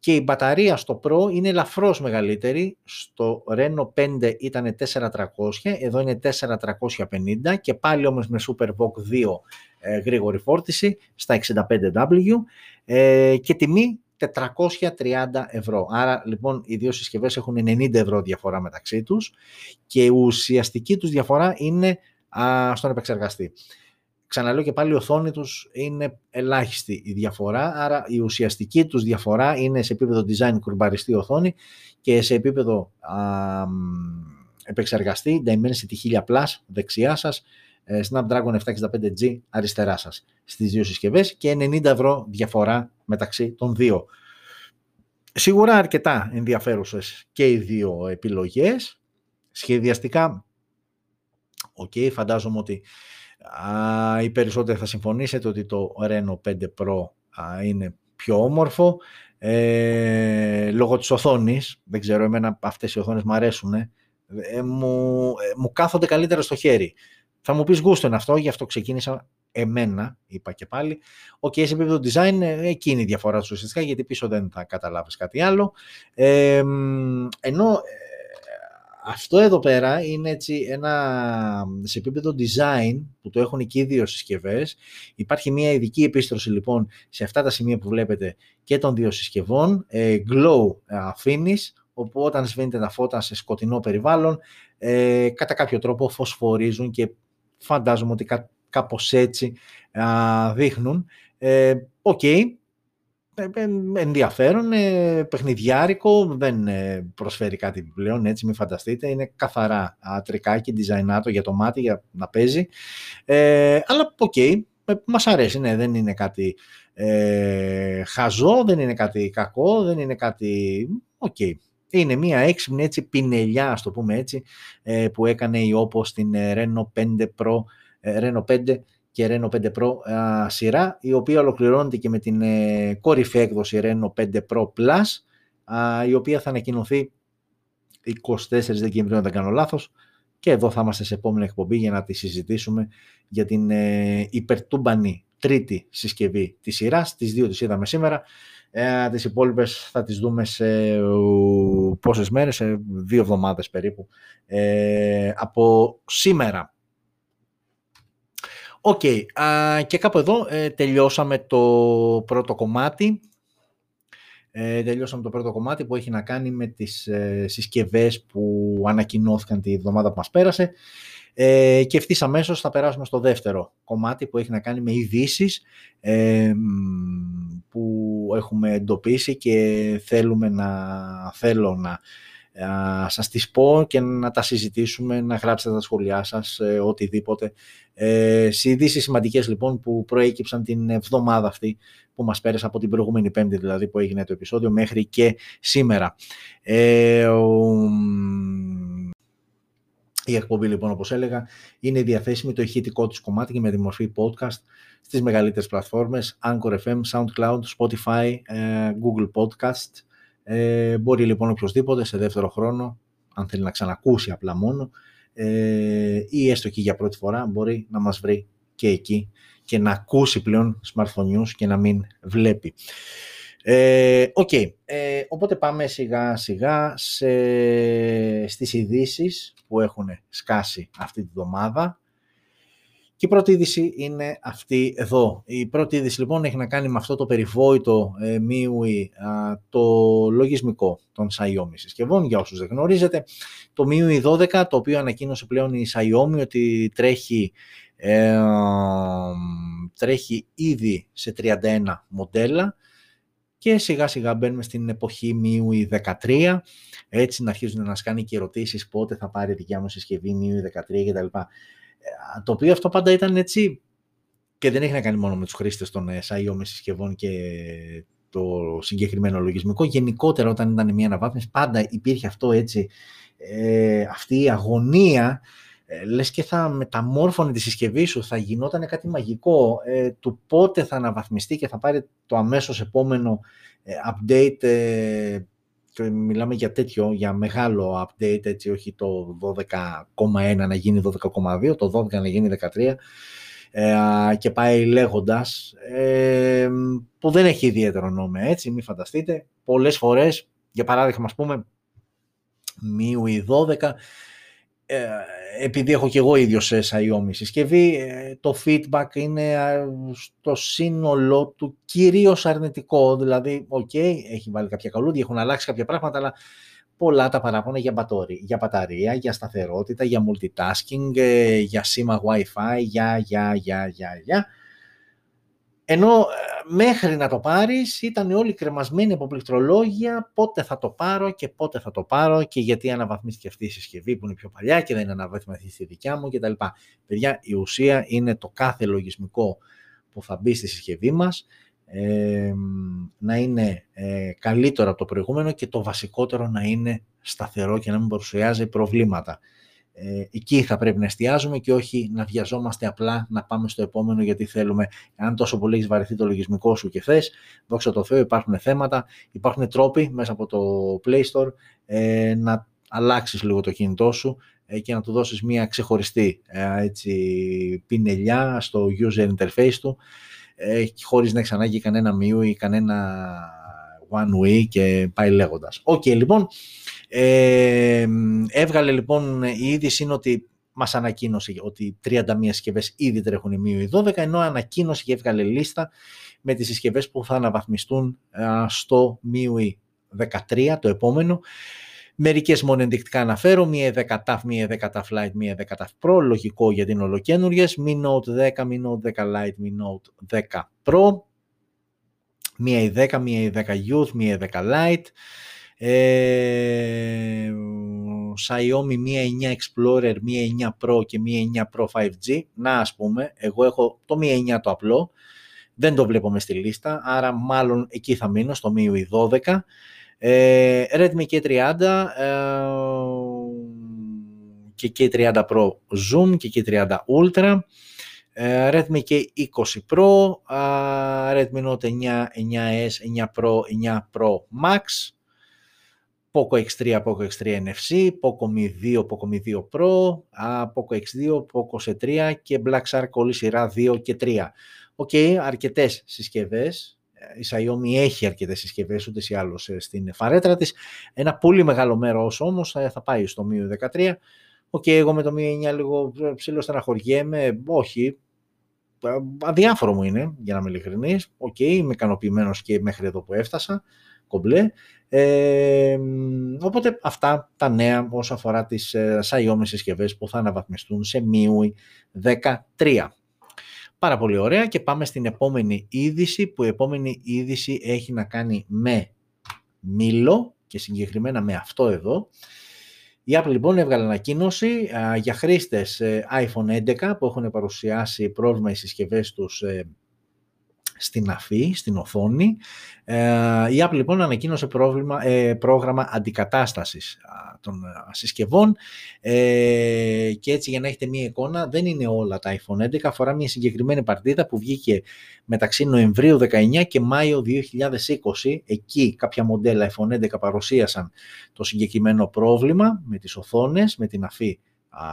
Speaker 1: Και η μπαταρία στο Pro είναι ελαφρώς μεγαλύτερη. Στο Reno 5 ήταν 4300, εδώ είναι 4350 και πάλι όμως με SuperVOOC 2 ε, γρήγορη φόρτιση στα 65W ε, και τιμή 430 ευρώ. Άρα λοιπόν οι δύο συσκευές έχουν 90 ευρώ διαφορά μεταξύ τους και η ουσιαστική τους διαφορά είναι α, στον επεξεργαστή. Ξαναλέω και πάλι η οθόνη τους είναι ελάχιστη η διαφορά, άρα η ουσιαστική τους διαφορά είναι σε επίπεδο design κουρμπαριστή οθόνη και σε επίπεδο α, επεξεργαστή Dimensity 1000 Plus δεξιά σας, ε, Snapdragon 765G αριστερά σας στις δύο συσκευές και 90 ευρώ διαφορά μεταξύ των δύο. Σίγουρα αρκετά ενδιαφέρουσες και οι δύο επιλογές. Σχεδιαστικά, ok, okay, φαντάζομαι ότι α, οι περισσότεροι θα συμφωνήσετε ότι το Reno 5 Pro α, είναι πιο όμορφο. Ε, λόγω της οθόνης, δεν ξέρω, εμένα αυτές οι οθόνες μου αρέσουν, ε, μου, ε, μου κάθονται καλύτερα στο χέρι. Θα μου πεις γούστο είναι αυτό, γι' αυτό ξεκίνησα εμένα, είπα και πάλι. Ok, okay, σε επίπεδο design, ε, εκεί είναι η διαφορά τους ουσιαστικά, γιατί πίσω δεν θα καταλάβεις κάτι άλλο. Ε, ενώ ε, αυτό εδώ πέρα είναι έτσι ένα, σε επίπεδο design που το έχουν και οι δύο συσκευές. Υπάρχει μια ειδική επίστρωση λοιπόν σε αυτά τα σημεία που βλέπετε και των δύο συσκευών. Ε, glow finish, όπου όταν σβήνετε τα φώτα σε σκοτεινό περιβάλλον, ε, κατά κάποιο τρόπο φωσφορίζουν και φαντάζομαι ότι κάπως έτσι α, δείχνουν. Ε, οκ, ε, ε, ενδιαφέρον, ε, παιχνιδιάρικο, δεν ε, προσφέρει κάτι πλέον, έτσι μην φανταστείτε, είναι καθαρά τρικάκι, design άτο για το μάτι, για να παίζει, ε, αλλά ok, okay, μας αρέσει, ναι, δεν είναι κάτι ε, χαζό, δεν είναι κάτι κακό, δεν είναι κάτι, οκ. Είναι μια έξυπνη έτσι πινελιά, ας το πούμε έτσι, που έκανε η όπως στην Reno 5 Pro Reno 5 και Reno 5 Pro σειρά, η οποία ολοκληρώνεται και με την ε, κορυφαία έκδοση Reno 5 Pro Plus, η οποία θα ανακοινωθεί 24 Δεκεμβρίου, αν δεν κάνω λάθος, και εδώ θα είμαστε σε επόμενη εκπομπή για να τη συζητήσουμε για την ε, υπερτούμπανη τρίτη συσκευή της σειράς. Τις δύο τις είδαμε σήμερα. Ε, τις υπόλοιπες θα τις δούμε σε πόσες μέρες, σε δύο εβδομάδες περίπου, ε, από σήμερα. Ok, okay, και κάπου εδώ ε, τελειώσαμε το πρώτο κομμάτι. Ε, τελειώσαμε το πρώτο κομμάτι που έχει να κάνει με τις ε, συσκευές που ανακοινώθηκαν τη εβδομάδα που μας πέρασε ε, και ευθύς αμέσως θα περάσουμε στο δεύτερο κομμάτι που έχει να κάνει με ειδήσεις ε, που έχουμε εντοπίσει και θέλουμε να, θέλω να α, σας τις πω και να τα συζητήσουμε, να γράψετε τα σχόλιά σας, ε, οτιδήποτε. Ε, ειδήσεις σημαντικές λοιπόν που προέκυψαν την εβδομάδα αυτή που μας πέρασε από την προηγούμενη πέμπτη δηλαδή που έγινε το επεισόδιο μέχρι και σήμερα. Ε, η εκπομπή λοιπόν όπως έλεγα είναι διαθέσιμη το ηχητικό της κομμάτι και με τη μορφή podcast στις μεγαλύτερες πλατφόρμες Anchor FM, SoundCloud, Spotify, ε, Google Podcast. Ε, μπορεί λοιπόν οποιοδήποτε σε δεύτερο χρόνο, αν θέλει να ξανακούσει απλά μόνο, ε, ή έστω και για πρώτη φορά μπορεί να μας βρει και εκεί και να ακούσει πλέον smartphone news και να μην βλέπει. Ε, okay. ε, οπότε πάμε σιγά σιγά σε, στις ειδήσεις που έχουν σκάσει αυτή τη βδομάδα. Και η πρώτη είδηση είναι αυτή εδώ. Η πρώτη είδηση λοιπόν έχει να κάνει με αυτό το περιβόητο ε, MIUI, το λογισμικό των Xiaomi συσκευών, για όσους δεν γνωρίζετε. Το MIUI 12, το οποίο ανακοίνωσε πλέον η Xiaomi ότι τρέχει, ε, τρέχει ήδη σε 31 μοντέλα και σιγά σιγά μπαίνουμε στην εποχή MIUI 13, έτσι να αρχίζουν να μας κάνει και ερωτήσεις πότε θα πάρει δικιά μου συσκευή MIUI 13 κτλ. Ε, το οποίο αυτό πάντα ήταν έτσι και δεν έχει να κάνει μόνο με τους χρήστες των ε, Xiaomi συσκευών και το συγκεκριμένο λογισμικό. Γενικότερα όταν ήταν μια αναβάθμιση πάντα υπήρχε αυτό έτσι, ε, αυτή η αγωνία ε, λες και θα μεταμόρφωνε τη συσκευή σου, θα γινόταν κάτι μαγικό ε, του πότε θα αναβαθμιστεί και θα πάρει το αμέσως επόμενο update και μιλάμε για τέτοιο, για μεγάλο update, έτσι, όχι το 12,1 να γίνει 12,2, το 12 να γίνει 13 ε, και πάει λέγοντας, ε, που δεν έχει ιδιαίτερο νόημα, έτσι, μην φανταστείτε. Πολλές φορές, για παράδειγμα, ας πούμε, MIUI 12, ε, επειδή έχω και εγώ ίδιος σε Xiaomi συσκευή, ε, το feedback είναι ε, στο σύνολό του κυρίως αρνητικό. Δηλαδή, ok, έχει βάλει κάποια καλούδια, έχουν αλλάξει κάποια πράγματα, αλλά πολλά τα παράπονα για, μπατόρι, για μπαταρία, για σταθερότητα, για multitasking, για σήμα Wi-Fi, για, για, για, για, για. Ενώ ε, μέχρι να το πάρεις ήταν όλοι κρεμασμένοι από πληκτρολόγια πότε θα το πάρω και πότε θα το πάρω και γιατί αναβαθμίστηκε αυτή η συσκευή που είναι πιο παλιά και δεν είναι αναβαθμιστεί η δικιά μου κτλ. Παιδιά, η ουσία είναι το κάθε λογισμικό που θα μπει στη συσκευή μας ε, να είναι ε, καλύτερο από το προηγούμενο και το βασικότερο να είναι σταθερό και να μην παρουσιάζει προβλήματα ε, εκεί θα πρέπει να εστιάζουμε και όχι να βιαζόμαστε απλά να πάμε στο επόμενο γιατί θέλουμε. Αν τόσο πολύ έχεις βαρεθεί το λογισμικό σου και θες, δόξα τω Θεώ υπάρχουν θέματα, υπάρχουν τρόποι μέσα από το Play Store ε, να αλλάξεις λίγο το κινητό σου ε, και να του δώσεις μια ξεχωριστή ε, έτσι, πινελιά στο user interface του ε, χωρίς να έχεις ανάγκη κανένα MIUI ή κανένα One UI και πάει λέγοντας. Οκ, λοιπόν, ε, έβγαλε λοιπόν η είδηση είναι ότι μας ανακοίνωσε ότι 31 συσκευές ήδη τρέχουν η MIUI 12, ενώ ανακοίνωσε και έβγαλε λίστα με τις συσκευές που θα αναβαθμιστούν στο MIUI 13, το επόμενο. Μερικές μόνο ενδεικτικά αναφέρω, μία 10 TAF, μία 10 TAF Lite, μία 10 TAF Pro, λογικό γιατί είναι ολοκαίνουργιες, Mi Note 10, Mi Note 10 Lite, Mi Note 10 Pro, μία η 10, μία η 10 Youth, μία η 10 Lite, ε, Xiaomi Mi 9 Explorer, Mi 9 Pro και Mi 9 Pro 5G. Να ας πούμε, εγώ έχω το Mi 9 το απλό, δεν το βλέπω στη λίστα, άρα μάλλον εκεί θα μείνω στο MIUI 12. Ε, Redmi K30 ε, και K30 Pro Zoom και K30 Ultra. Ε, Redmi K20 Pro, Redmi Note 9, 9S, 9 Pro, 9 Pro Max, Poco X3, Poco X3 NFC, Poco M2, Poco M2 Pro, Poco X2, Poco C3 και Black Shark όλη σειρά 2 και 3. Ok, okay, αρκετές συσκευές. Η Xiaomi έχει αρκετές συσκευές ούτως ή άλλως ε, στην φαρέτρα της. Ένα πολύ μεγάλο μέρος όμως θα πάει στο Mi 13. Ok, okay, εγώ με το Mi 9 λίγο ψιλοστεναχωριέμαι. Όχι, αδιάφορο μου είναι, για να είμαι ειλικρινής. Ok, okay, είμαι ικανοποιημένος και μέχρι εδώ που έφτασα κομπλέ. Ε, οπότε αυτά τα νέα όσο αφορά τις ε, Xiaomi συσκευές που θα αναβαθμιστούν σε MIUI 13. Πάρα πολύ ωραία και πάμε στην επόμενη είδηση που η επόμενη είδηση έχει να κάνει με Μήλο και συγκεκριμένα με αυτό εδώ. Η Apple λοιπόν έβγαλε ανακοίνωση για χρήστες ε, iPhone 11 που έχουν παρουσιάσει πρόβλημα οι συσκευές τους ε, στην αφή, στην οθόνη. Ε, η Apple λοιπόν ανακοίνωσε πρόβλημα, ε, πρόγραμμα αντικατάστασης των συσκευών ε, και έτσι για να έχετε μία εικόνα δεν είναι όλα τα iPhone 11, αφορά μια συγκεκριμένη παρτίδα που βγήκε μεταξύ Νοεμβρίου 19 και Μάιο 2020. Εκεί κάποια μοντέλα iPhone 11 παρουσίασαν το συγκεκριμένο πρόβλημα με τις οθόνες, με την αφή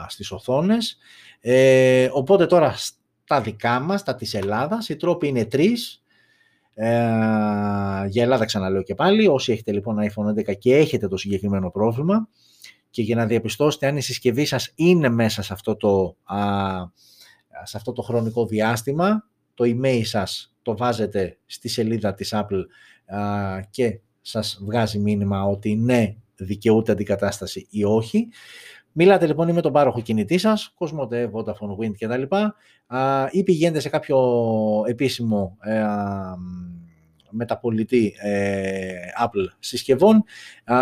Speaker 1: στις οθόνες. Ε, οπότε τώρα τα δικά μας, τα της Ελλάδας. Οι τρόποι είναι τρεις. Ε, για Ελλάδα ξαναλέω και πάλι. Όσοι έχετε λοιπόν iPhone 11 και έχετε το συγκεκριμένο πρόβλημα και για να διαπιστώσετε αν η συσκευή σας είναι μέσα σε αυτό το, α, σε αυτό το χρονικό διάστημα, το email σας το βάζετε στη σελίδα της Apple α, και σας βγάζει μήνυμα ότι ναι, δικαιούται αντικατάσταση ή όχι. Μιλάτε λοιπόν ή με τον πάροχο κινητή σας, Cosmote, Vodafone, Wind κτλ. ή πηγαίνετε σε κάποιο επίσημο ε, μεταπολιτή ε, Apple συσκευών,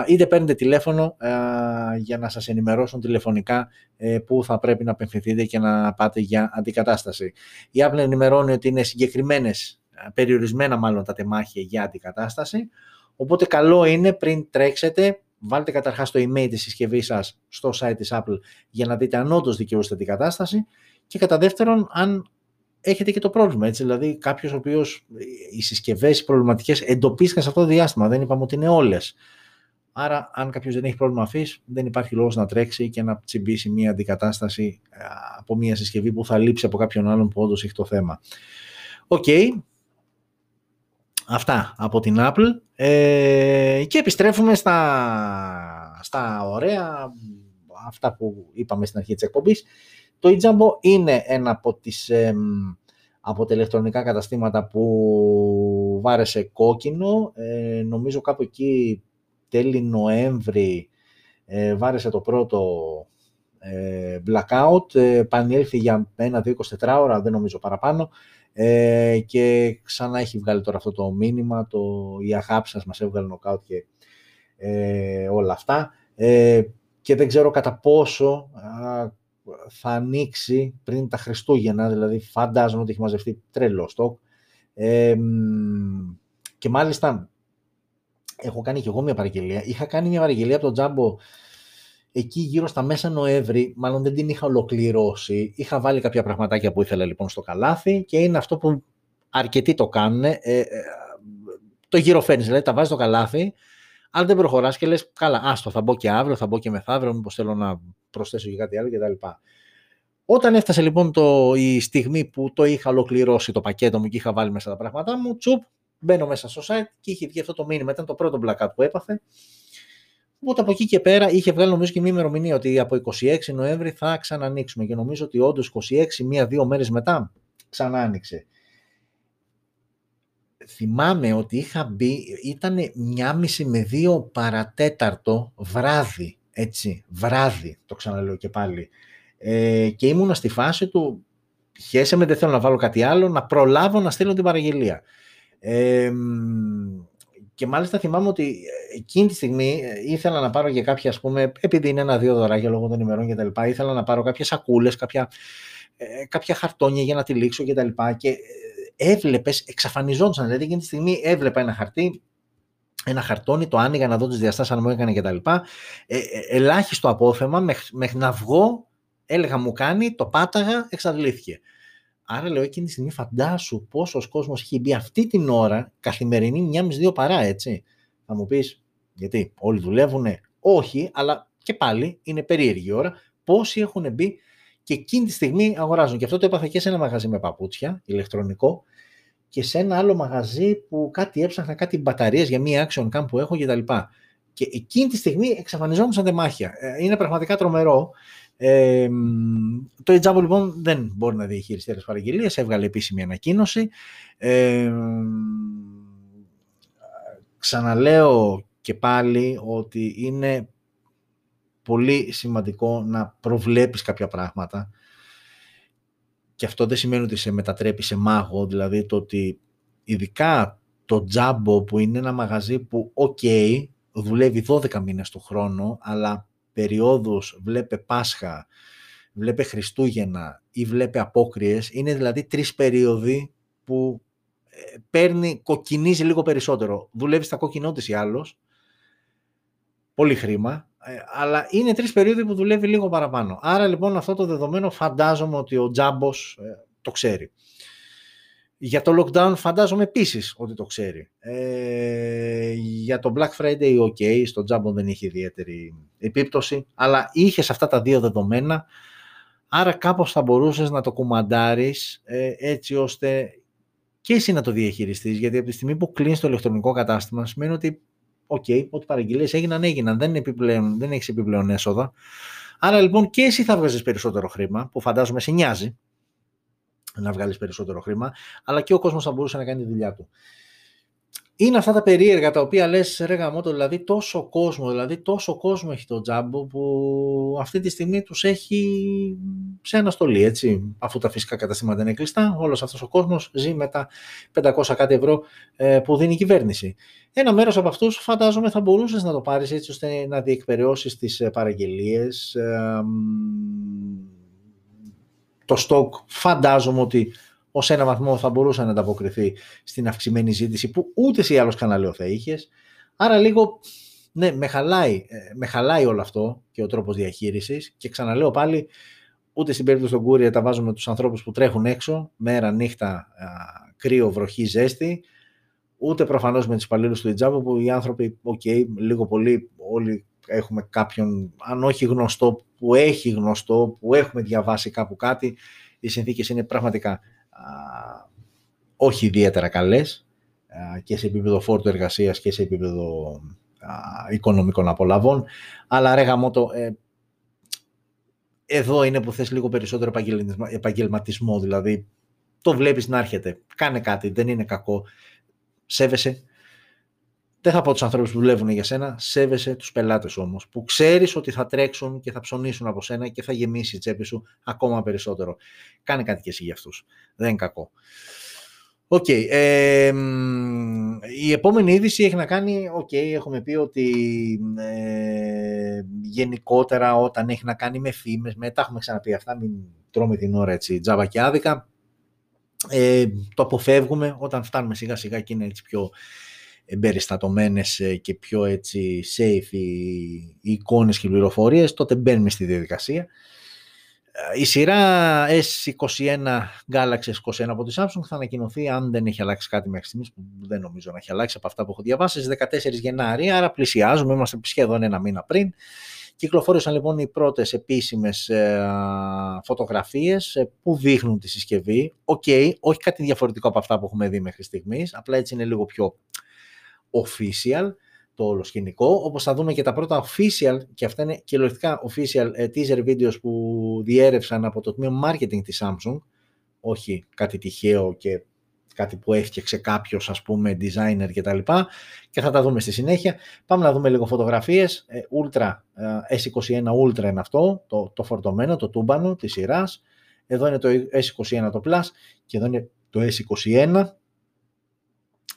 Speaker 1: είτε παίρνετε τηλέφωνο για να σας ενημερώσουν τηλεφωνικά ε, που θα πρέπει να απευθυνθείτε και να πάτε για αντικατάσταση. Η Apple ενημερώνει ότι είναι συγκεκριμένες, περιορισμένα μάλλον τα τεμάχια για αντικατάσταση, οπότε καλό είναι πριν τρέξετε βάλτε καταρχάς το email της συσκευής σας στο site της Apple για να δείτε αν όντως δικαιούστε την κατάσταση και κατά δεύτερον αν έχετε και το πρόβλημα, έτσι, δηλαδή κάποιος ο οποίος οι συσκευές οι προβληματικές εντοπίστηκαν σε αυτό το διάστημα, δεν είπαμε ότι είναι όλες. Άρα, αν κάποιος δεν έχει πρόβλημα αφής, δεν υπάρχει λόγος να τρέξει και να τσιμπήσει μια αντικατάσταση από μια συσκευή που θα λείψει από κάποιον άλλον που όντως έχει το θέμα. Οκ, Αυτά από την Apple. Ε, και επιστρέφουμε στα, στα ωραία, αυτά που είπαμε στην αρχή της εκπομπής. Το eJumbo είναι ένα από, τις, ε, από τα ηλεκτρονικά καταστήματα που βάρεσε κόκκινο. Ε, νομίζω κάπου εκεί τέλη Νοέμβρη ε, βάρεσε το πρώτο ε, blackout. Ε, πανήλθε για ένα, δύο, 24 ώρα, δεν νομίζω παραπάνω. Ε, και ξανά έχει βγάλει τώρα αυτό το μήνυμα, το η αγάπη σας μας έβγαλε νοκάουτ και ε, όλα αυτά. Ε, και δεν ξέρω κατά πόσο θα ανοίξει πριν τα Χριστούγεννα, δηλαδή φαντάζομαι ότι έχει μαζευτεί τρελό στόκ. Ε, και μάλιστα έχω κάνει και εγώ μια παραγγελία. Είχα κάνει μια παραγγελία από τον Τζάμπο εκεί γύρω στα μέσα Νοέμβρη, μάλλον δεν την είχα ολοκληρώσει. Είχα βάλει κάποια πραγματάκια που ήθελα λοιπόν στο καλάθι και είναι αυτό που αρκετοί το κάνουν. Ε, ε, το γύρω φέρνει, δηλαδή τα βάζεις στο καλάθι, αλλά δεν προχωράς και λες: Καλά, άστο, θα μπω και αύριο, θα μπω και μεθαύριο, μήπως θέλω να προσθέσω και κάτι άλλο κτλ. Όταν έφτασε λοιπόν το, η στιγμή που το είχα ολοκληρώσει το πακέτο μου και είχα βάλει μέσα τα πράγματά μου, τσουπ, μπαίνω μέσα στο site και είχε βγει αυτό το μήνυμα. Ήταν το πρώτο blackout που έπαθε. Οπότε από εκεί και πέρα είχε βγάλει νομίζω και μια ημερομηνία ότι από 26 Νοέμβρη θα ξανανοίξουμε και νομίζω ότι όντως 26, μία-δύο μέρες μετά ξανά άνοιξε. Θυμάμαι ότι είχα μπει, ήταν μια μισή με δύο παρατέταρτο βράδυ, έτσι, βράδυ, το ξαναλέω και πάλι. Ε, και ήμουνα στη φάση του, χέσε με, δεν θέλω να βάλω κάτι άλλο, να προλάβω να στείλω την παραγγελία. Ε, και μάλιστα θυμάμαι ότι ε, εκείνη τη στιγμή ε, ήθελα να πάρω για κάποια, ας πούμε, επειδή είναι ένα-δύο δωράκια λόγω των ημερών κτλ. Ήθελα να πάρω κάποιες σακούλες, κάποια, ε, κάποια χαρτόνια για να τυλίξω κτλ. Και, και έβλεπες, εξαφανιζόντουσαν. Δηλαδή εκείνη τη στιγμή έβλεπα ένα χαρτί, ένα χαρτόνι, το άνοιγα να δω τις διαστάσεις αν μου έκανε κτλ. Ε, ελάχιστο απόθεμα μέχρι να βγω, έλεγα μου κάνει, το πάταγα, εξαντλήθηκε. Άρα λέω εκείνη τη στιγμή φαντάσου πόσος κόσμος έχει μπει αυτή την ώρα, καθημερινή, μια μισή δύο παρά, έτσι. Θα μου πεις, γιατί όλοι δουλεύουν, όχι, αλλά και πάλι είναι περίεργη ώρα. Πόσοι έχουν μπει και εκείνη τη στιγμή αγοράζουν. Και αυτό το έπαθα και σε ένα μαγαζί με παπούτσια, ηλεκτρονικό, και σε ένα άλλο μαγαζί που κάτι έψαχνα, κάτι μπαταρίες για μία action cam που έχω κτλ. Και εκείνη τη στιγμή εξαφανιζόμουν τεμάχια. Ε, είναι πραγματικά τρομερό. Ε, το Ιτζάμπο λοιπόν δεν μπορεί να διαχειριστεί τις παραγγελίες, έβγαλε επίσημη ανακοίνωση. Ε, ξαναλέω και πάλι ότι είναι πολύ σημαντικό να προβλέπεις κάποια πράγματα και αυτό δεν σημαίνει ότι σε μετατρέπει σε μάγο, δηλαδή το ότι ειδικά το Τζάμπο που είναι ένα μαγαζί που οκ, δουλεύει 12 μήνες του χρόνου, αλλά περιόδους βλέπε Πάσχα, βλέπε Χριστούγεννα ή βλέπε Απόκριες, είναι δηλαδή τρεις περίοδοι που ε, παίρνει, κοκκινίζει λίγο περισσότερο. Δουλεύει στα κόκκινό ή άλλος, πολύ χρήμα, ε, αλλά είναι τρεις περίοδοι που δουλεύει λίγο παραπάνω. Άρα λοιπόν αυτό το δεδομένο φαντάζομαι ότι ο Τζάμπος ε, το ξέρει. Για το lockdown φαντάζομαι επίσης ότι το ξέρει. Ε, για το Black Friday ok, στο Jumbo δεν είχε ιδιαίτερη επίπτωση, αλλά είχες αυτά τα δύο δεδομένα, άρα κάπως θα μπορούσες να το κουμαντάρεις ε, έτσι ώστε και εσύ να το διαχειριστείς, γιατί από τη στιγμή που κλείνεις το ηλεκτρονικό κατάστημα σημαίνει ότι ok, okay, ό,τι παραγγελίες έγιναν, έγιναν, δεν, επιπλέον, δεν έχεις επιπλέον έσοδα. Άρα λοιπόν και εσύ θα βγάζεις περισσότερο χρήμα, που φαντάζομαι σε νοιάζει, να βγάλεις περισσότερο χρήμα, αλλά και ο κόσμος θα μπορούσε να κάνει τη δουλειά του. Είναι αυτά τα περίεργα τα οποία λες ρε γαμώτο, δηλαδή τόσο κόσμο, δηλαδή τόσο κόσμο έχει το τζάμπο που αυτή τη στιγμή τους έχει σε αναστολή, έτσι, αφού τα φυσικά καταστήματα είναι κλειστά, όλος αυτός ο κόσμος ζει με τα 500 κάτι ευρώ ε, που δίνει η κυβέρνηση. Ένα μέρος από αυτούς φαντάζομαι θα μπορούσες να το πάρεις έτσι ώστε να διεκπαιρεώσεις τις ε, παραγγελίες, ε, το στοκ φαντάζομαι ότι ως ένα βαθμό θα μπορούσε να ανταποκριθεί στην αυξημένη ζήτηση που ούτως ή άλλως καναλαίο θα είχε. Άρα λίγο, ναι, με χαλάει, ε, με χαλάει όλο αυτό και ο τρόπος διαχείρισης και ξαναλέω πάλι, ούτε στην περίπτωση των κούριερ τα βάζουμε τους ανθρώπους που τρέχουν έξω, μέρα, νύχτα, κρύο, βροχή, ζέστη, ούτε προφανώς με τους υπαλλήλους του Ιτζάμπου που οι άνθρωποι, ok, okay, λίγο πολύ όλοι έχουμε κάποιον, αν όχι γνωστό, που έχει γνωστό, που έχουμε διαβάσει κάπου κάτι, οι συνθήκες είναι πραγματικά α, όχι ιδιαίτερα καλές και σε επίπεδο φόρτου εργασίας και σε επίπεδο α, οικονομικών απολαβών. Αλλά ρε γαμώτο, ε, εδώ είναι που θες λίγο περισσότερο επαγγελματισμό, δηλαδή το βλέπεις να έρχεται, κάνε κάτι, δεν είναι κακό, σέβεσαι, δεν θα πω τους ανθρώπους που δουλεύουν για σένα, σέβεσαι τους πελάτες όμως, που ξέρεις ότι θα τρέξουν και θα ψωνίσουν από σένα και θα γεμίσει η τσέπη σου ακόμα περισσότερο. Κάνε κάτι και εσύ για αυτούς. Δεν είναι κακό. Ok. Okay, η επόμενη είδηση έχει να κάνει, ok, okay, έχουμε πει ότι ε, γενικότερα όταν έχει να κάνει με φήμες, με, τα έχουμε ξαναπεί αυτά, μην τρώμε την ώρα έτσι τζάμπα και άδικα, ε, το αποφεύγουμε όταν φτάνουμε σιγά σιγά και είναι έτσι πιο εμπεριστατωμένες ε, και πιο έτσι safe οι, οι εικόνες και οι πληροφορίες, τότε μπαίνουμε στη διαδικασία. Ε, η σειρά S21 Galaxy S21 από τη Samsung θα ανακοινωθεί αν δεν έχει αλλάξει κάτι μέχρι στιγμής, που δεν νομίζω να έχει αλλάξει από αυτά που έχω διαβάσει, στις 14 Γενάρη, άρα πλησιάζουμε, είμαστε σχεδόν ένα μήνα πριν. Κυκλοφόρησαν λοιπόν οι πρώτες επίσημες ε, φωτογραφίες ε, που δείχνουν τη συσκευή. Ok, okay, όχι κάτι διαφορετικό από αυτά που έχουμε δει μέχρι στιγμής, απλά έτσι είναι λίγο πιο official το όλο σκηνικό, όπως θα δούμε και τα πρώτα official, και αυτά είναι κυριολεκτικά official ε, teaser videos που διέρευσαν από το τμήμα marketing της Samsung, όχι κάτι τυχαίο και κάτι που έφτιαξε κάποιος ας πούμε designer και τα λοιπά και θα τα δούμε στη συνέχεια. Πάμε να δούμε λίγο φωτογραφίες. Ε, Ultra, ε, S21 Ultra είναι αυτό, το, το φορτωμένο, το τούμπανο της σειράς. Εδώ είναι το S21 το Plus και εδώ είναι το S21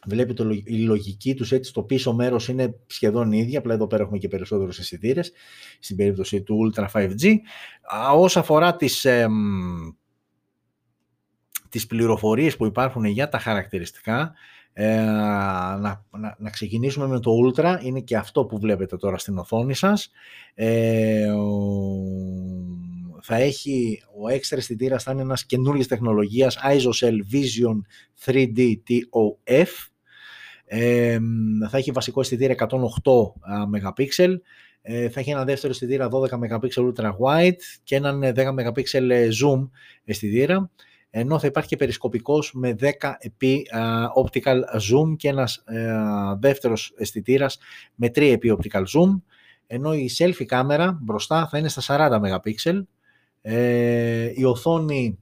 Speaker 1: Βλέπετε η λογική τους έτσι στο πίσω μέρος είναι σχεδόν ίδια, απλά εδώ πέρα έχουμε και περισσότερους αισθητήρες στην περίπτωση του Ultra 5G. Όσο αφορά τις, ε, τις πληροφορίες που υπάρχουν για τα χαρακτηριστικά, ε, να, να, να, ξεκινήσουμε με το Ultra, είναι και αυτό που βλέπετε τώρα στην οθόνη σας. Ε, θα έχει, ο έξτρα αισθητήρα θα είναι ένας καινούργιας τεχνολογίας ISOCELL Vision 3D TOF θα έχει βασικό αισθητήρα 108 MP, ε, θα έχει ένα δεύτερο αισθητήρα 12 MP ultra wide και έναν 10 MP zoom αισθητήρα ενώ θα υπάρχει και περισκοπικός με 10 επί optical zoom και ένας ε, δεύτερος αισθητήρα με 3 επί optical zoom. Ενώ η selfie κάμερα μπροστά θα είναι στα 40 MP ε, η οθόνη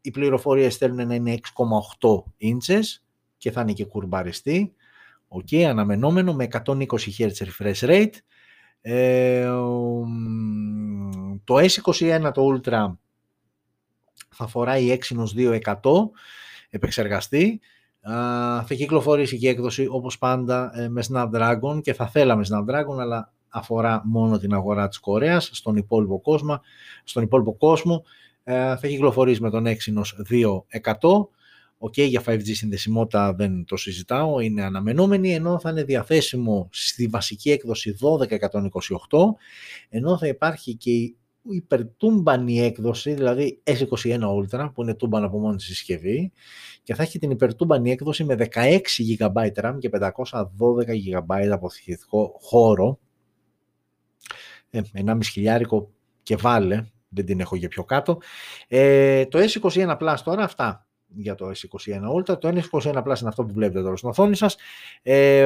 Speaker 1: οι πληροφορίες θέλουν να είναι 6,8 inches και θα είναι και κουρμπαριστή. Οκ, αναμενόμενο με 120 Hz refresh rate. Ε, το S21 το Ultra θα φοράει Exynos 2100 επεξεργαστή θα κυκλοφορήσει και η έκδοση όπως πάντα ε, με Snapdragon και θα θέλαμε Snapdragon αλλά αφορά μόνο την αγορά της Κορέας στον υπόλοιπο κόσμο, στον υπόλοιπο κόσμο ε, θα κυκλοφορήσει με τον Exynos 2100 Ok, okay, για 5G συνδεσιμότητα δεν το συζητάω, είναι αναμενόμενη, ενώ θα είναι διαθέσιμο στη βασική έκδοση 12128, ενώ θα υπάρχει και η υπερτούμπανη έκδοση, δηλαδή S21 Ultra, που είναι τούμπαν από μόνη της συσκευή, και θα έχει την υπερτούμπανη έκδοση με 16 GB RAM και 512 GB αποθηκευτικό χώρο. Ε, 1,5 χιλιάρικο και βάλε, δεν την έχω για πιο κάτω. Ε, το S21 Plus τώρα, αυτά για το S21 Ultra. Το S21 Plus είναι αυτό που βλέπετε τώρα στην οθόνη σας. Ε,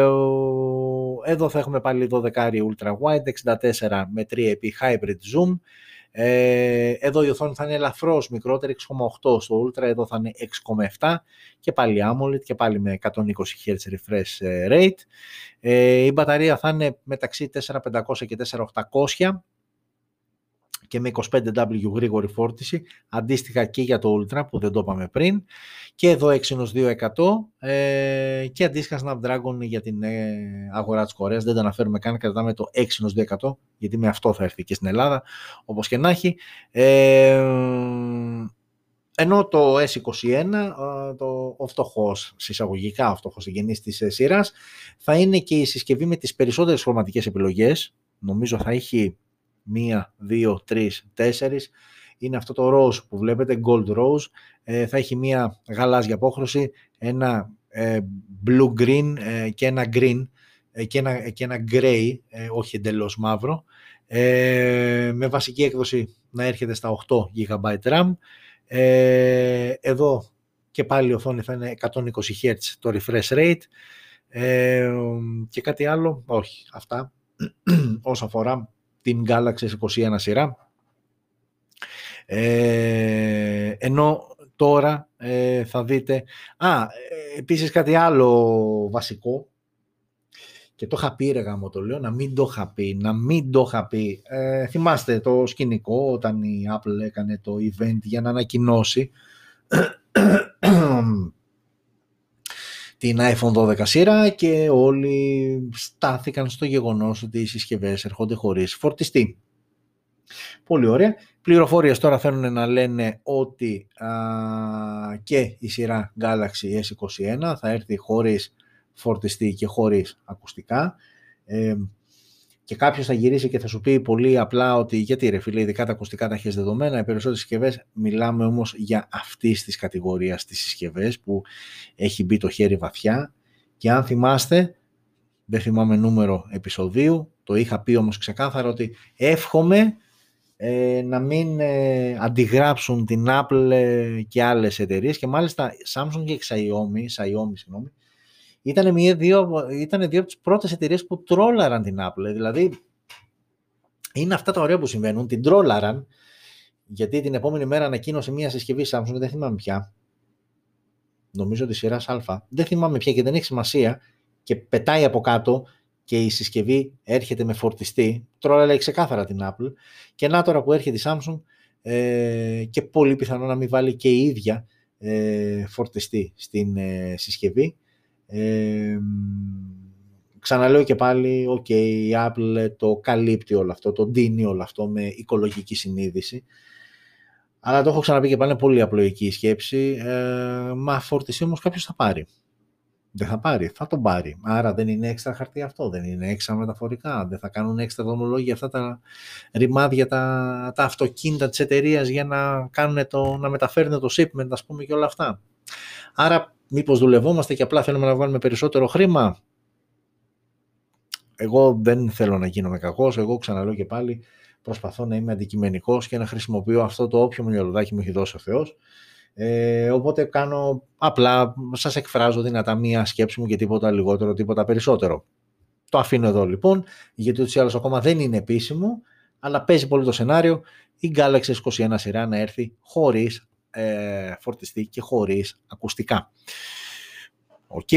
Speaker 1: εδώ θα έχουμε πάλι 12 Ultra Wide, 64 με 3 επί Hybrid Zoom. Ε, εδώ η οθόνη θα είναι ελαφρώς μικρότερη, 6,8 στο Ultra, εδώ θα είναι 6,7 και πάλι AMOLED και πάλι με 120 Hz refresh ε, rate. Ε, η μπαταρία θα είναι μεταξύ 4500 και 4800 και με 25W γρήγορη φόρτιση, αντίστοιχα και για το Ultra που δεν το είπαμε πριν. Και εδώ Exynos 2100 ε, και αντίστοιχα Snapdragon για την ε, αγορά της Κορέας. Δεν το αναφέρουμε καν, κρατάμε το Exynos 2100 γιατί με αυτό θα έρθει και στην Ελλάδα, όπως και να έχει. Ε, ενώ το S21, το, ο φτωχός, συσσαγωγικά ο φτωχός συγγενής της ε, σειράς, θα είναι και η συσκευή με τις περισσότερες χρωματικές επιλογές. Νομίζω θα έχει μία, δύο, τρεις, τέσσερις. Είναι αυτό το rose που βλέπετε, gold rose. Ε, θα έχει μία γαλάζια απόχρωση, ένα ε, blue green ε, και ένα green και ένα, και ένα grey, όχι εντελώς μαύρο. με βασική έκδοση να έρχεται στα 8 GB RAM. εδώ και πάλι η οθόνη θα είναι 120 Hz το refresh rate. και κάτι άλλο, όχι, αυτά όσο αφορά την Galaxy S21 σειρά. Ε, ενώ τώρα ε, θα δείτε... Α, ε, επίσης κάτι άλλο βασικό και το είχα πει ρε γάμο το λέω, να μην το είχα πει, να μην το είχα πει. Ε, θυμάστε το σκηνικό όταν η Apple έκανε το event για να ανακοινώσει την iPhone 12 σειρά και όλοι στάθηκαν στο γεγονός ότι οι συσκευές έρχονται χωρίς φορτιστή. Πολύ ωραία. Πληροφορίες τώρα θέλουν να λένε ότι α, και η σειρά Galaxy S21 θα έρθει χωρίς φορτιστή και χωρίς ακουστικά. Ε, και κάποιος θα γυρίσει και θα σου πει πολύ απλά ότι γιατί ρε φίλε, ειδικά τα ακουστικά τα έχεις δεδομένα, οι περισσότερες συσκευές μιλάμε όμως για αυτής της κατηγορίας τις συσκευές που έχει μπει το χέρι βαθιά. Και αν θυμάστε, δεν θυμάμαι νούμερο επεισοδίου, το είχα πει όμως ξεκάθαρα ότι εύχομαι ε, να μην ε, αντιγράψουν την Apple ε, και άλλες εταιρείες και μάλιστα Samsung και Xiaomi, Xiaomi συγγνώμη, ήταν, μία, δύο, ήταν δύο από τις πρώτες εταιρείες που τρόλαραν την Apple. Δηλαδή, είναι αυτά τα ωραία που συμβαίνουν. Την τρόλαραν, γιατί την επόμενη μέρα ανακοίνωσε μία συσκευή Samsung, δεν θυμάμαι πια. Νομίζω ότι σειρά Α. Δεν θυμάμαι πια και δεν έχει σημασία. Και πετάει από κάτω και η συσκευή έρχεται με φορτιστή. Τρόλαρε ξεκάθαρα την Apple. Και να τώρα που έρχεται η Samsung ε, και πολύ πιθανό να μην βάλει και η ίδια ε, φορτιστή στην ε, συσκευή ξαναλέω και πάλι, ok, η Apple το καλύπτει όλο αυτό, το δίνει όλο αυτό με οικολογική συνείδηση. Αλλά το έχω ξαναπεί και πάλι, είναι πολύ απλοϊκή η σκέψη. Ε, μα φορτισή όμως κάποιος θα πάρει. Δεν θα πάρει, θα τον πάρει. Άρα δεν είναι έξτρα χαρτί αυτό, δεν είναι έξτρα μεταφορικά, δεν θα κάνουν έξτρα δομολόγια αυτά τα ρημάδια, τα, τα αυτοκίνητα της εταιρείας για να, κάνουν το, να μεταφέρουν το shipment, ας πούμε, και όλα αυτά. Άρα μήπως δουλευόμαστε και απλά θέλουμε να βάλουμε περισσότερο χρήμα; Εγώ δεν θέλω να γίνομαι κακός, εγώ ξαναλέω και πάλι προσπαθώ να είμαι αντικειμενικός και να χρησιμοποιώ αυτό το όποιο μυαλουδάκι μου έχει δώσει ο Θεός. Ε, οπότε κάνω απλά, σας εκφράζω δυνατά μία σκέψη μου και τίποτα λιγότερο, τίποτα περισσότερο. Το αφήνω εδώ λοιπόν, γιατί ούτως ή άλλως ακόμα δεν είναι επίσημο, αλλά παίζει πολύ το σενάριο η Galaxy S21 σειρά να έρθει χωρίς ε, φορτιστή και χωρίς ακουστικά. Οκ.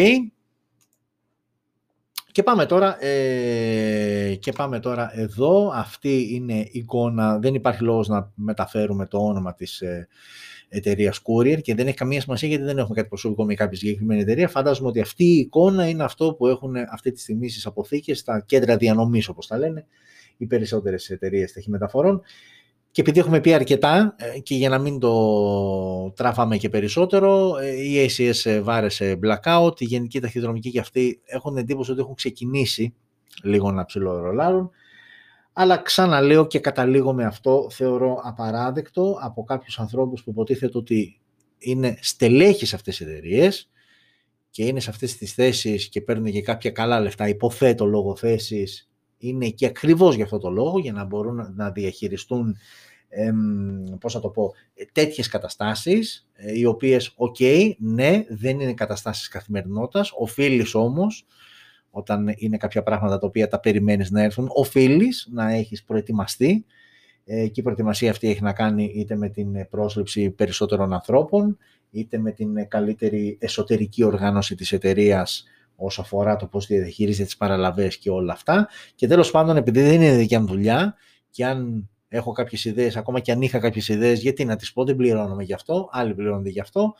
Speaker 1: Και πάμε τώρα, ε, και πάμε τώρα εδώ. Αυτή είναι εικόνα. Δεν υπάρχει λόγος να μεταφέρουμε το όνομα της ε, εταιρείας Courier και δεν έχει καμία σημασία γιατί δεν έχουμε κάτι προσωπικό με κάποια συγκεκριμένη εταιρεία. Φαντάζομαι ότι αυτή η εικόνα είναι αυτό που έχουν αυτή τη στιγμή στις αποθήκες, στα κέντρα διανομής όπως τα λένε, οι περισσότερες εταιρείες ταχυμεταφορών. Και επειδή έχουμε πει αρκετά ε, και για να μην το τράφαμε και περισσότερο, ε, η ACS βάρεσε blackout, η γενική ταχυδρομική και αυτοί έχουν εντύπωση ότι έχουν ξεκινήσει λίγο να ψιλορολάρουν. Αλλά ξαναλέω και καταλήγω με αυτό, θεωρώ απαράδεκτο από κάποιους ανθρώπους που υποτίθεται ότι είναι στελέχοι σε αυτές τις εταιρείες και είναι σε αυτές τις θέσεις και παίρνουν και κάποια καλά λεφτά, υποθέτω λόγω θέσης, είναι και ακριβώς για αυτό το λόγο, για να μπορούν να διαχειριστούν εμ, πώς θα το πω, τέτοιες καταστάσεις, ε, οι οποίες, οκ, ναι, δεν είναι καταστάσεις καθημερινότητας, οφείλεις όμως όταν είναι κάποια πράγματα τα οποία τα περιμένεις να έρθουν, οφείλεις να έχεις προετοιμαστεί. Ε, και η προετοιμασία αυτή έχει να κάνει είτε με την πρόσληψη περισσότερων ανθρώπων, είτε με την καλύτερη εσωτερική οργάνωση της εταιρείας όσο αφορά το πώς διαχειρίζεται τις παραλαβές και όλα αυτά. Και τέλος πάντων, επειδή δεν είναι δικιά μου δουλειά και αν έχω κάποιες ιδέες, ακόμα και αν είχα κάποιες ιδέες, γιατί να τις πω, δεν πληρώνομαι γι' αυτό, άλλοι πληρώνονται γι' αυτό,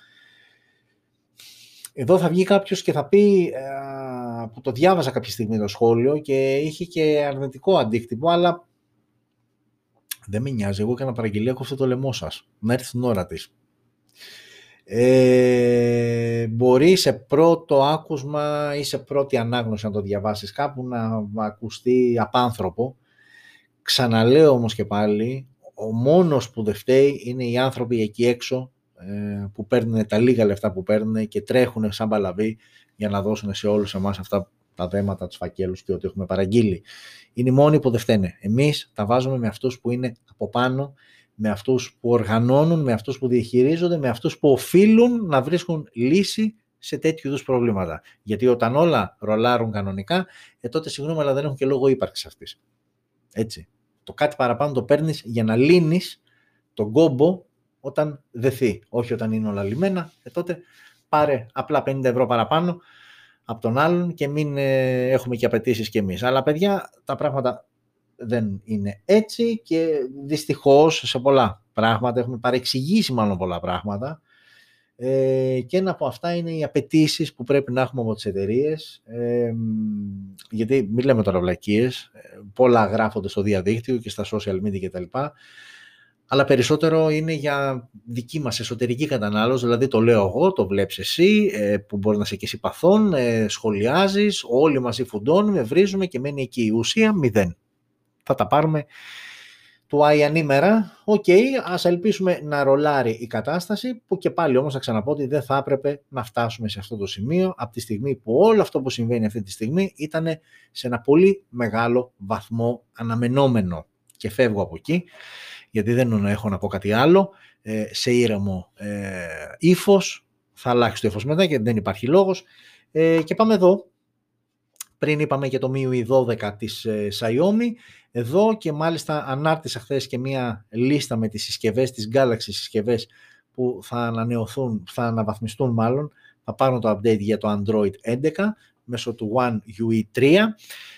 Speaker 1: εδώ θα βγει κάποιος και θα πει, ε, που το διάβαζα κάποια στιγμή το σχόλιο και είχε και αρνητικό αντίκτυπο, αλλά δεν με νοιάζει, εγώ έκανα παραγγελία κόφτε το λαιμό σας, να έρθει την ώρα της. Ε, μπορεί σε πρώτο άκουσμα ή σε πρώτη ανάγνωση να το διαβάσεις κάπου να ακουστεί απάνθρωπο. Ξαναλέω όμως και πάλι, ο μόνος που δεν φταίει είναι οι άνθρωποι εκεί έξω ε, που παίρνουν τα λίγα λεφτά που παίρνουν και τρέχουν σαν παλαβή για να δώσουν σε όλους εμάς αυτά τα δέματα, τους φακέλους και ό,τι έχουμε παραγγείλει. Είναι οι μόνοι που δεν φταίνε. Εμείς τα βάζουμε με αυτούς που είναι από πάνω, με αυτούς που οργανώνουν, με αυτούς που διαχειρίζονται, με αυτούς που οφείλουν να βρίσκουν λύση σε τέτοιου είδους προβλήματα. Γιατί όταν όλα ρολάρουν κανονικά, ε, τότε συγγνώμη, αλλά δεν έχουν και λόγο ύπαρξης αυτής. Έτσι. Το κάτι παραπάνω το παίρνεις για να λύνεις τον κόμπο όταν δεθεί. Όχι όταν είναι όλα λιμένα, ε, τότε πάρε απλά 50 ευρώ παραπάνω από τον άλλον και μην ε, έχουμε και απαιτήσεις κι εμείς. Αλλά παιδιά, τα πράγματα δεν είναι έτσι και δυστυχώς σε πολλά πράγματα έχουμε παρεξηγήσει μάλλον πολλά πράγματα ε, και ένα από αυτά είναι οι απαιτήσεις που πρέπει να έχουμε από τις εταιρείες. Ε, γιατί μην λέμε τώρα βλακίες, ε, πολλά γράφονται στο διαδίκτυο και στα social media κτλ αλλά περισσότερο είναι για δική μας εσωτερική κατανάλωση, δηλαδή το λέω εγώ, το βλέπεις εσύ, ε, που μπορεί να 'σαι και εσύ παθών, ε, σχολιάζεις, όλοι μαζί φουντώνουμε, βρίζουμε και μένει εκεί η ουσία μηδέν. Θα τα πάρουμε. Του Άι ανήμερα, ok, okay, ας ελπίσουμε να ρολάρει η κατάσταση, που και πάλι όμως θα ξαναπώ ότι δεν θα έπρεπε να φτάσουμε σε αυτό το σημείο, από τη στιγμή που όλο αυτό που συμβαίνει αυτή τη στιγμή ήταν σε ένα πολύ μεγάλο βαθμό αναμενόμενο. Και φεύγω από εκεί γιατί δεν έχω να πω κάτι άλλο, ε, σε ήρεμο ε, ύφος, θα αλλάξει το ύφος μετά και δεν υπάρχει λόγος. Ε, και πάμε εδώ, πριν είπαμε για το MIUI 12 της ε, Xiaomi, εδώ και μάλιστα ανάρτησα χθες και μία λίστα με τις συσκευές, τις Galaxy συσκευές που θα ανανεωθούν, θα αναβαθμιστούν μάλλον, θα πάρουν το update για το Android 11 μέσω του One UI 3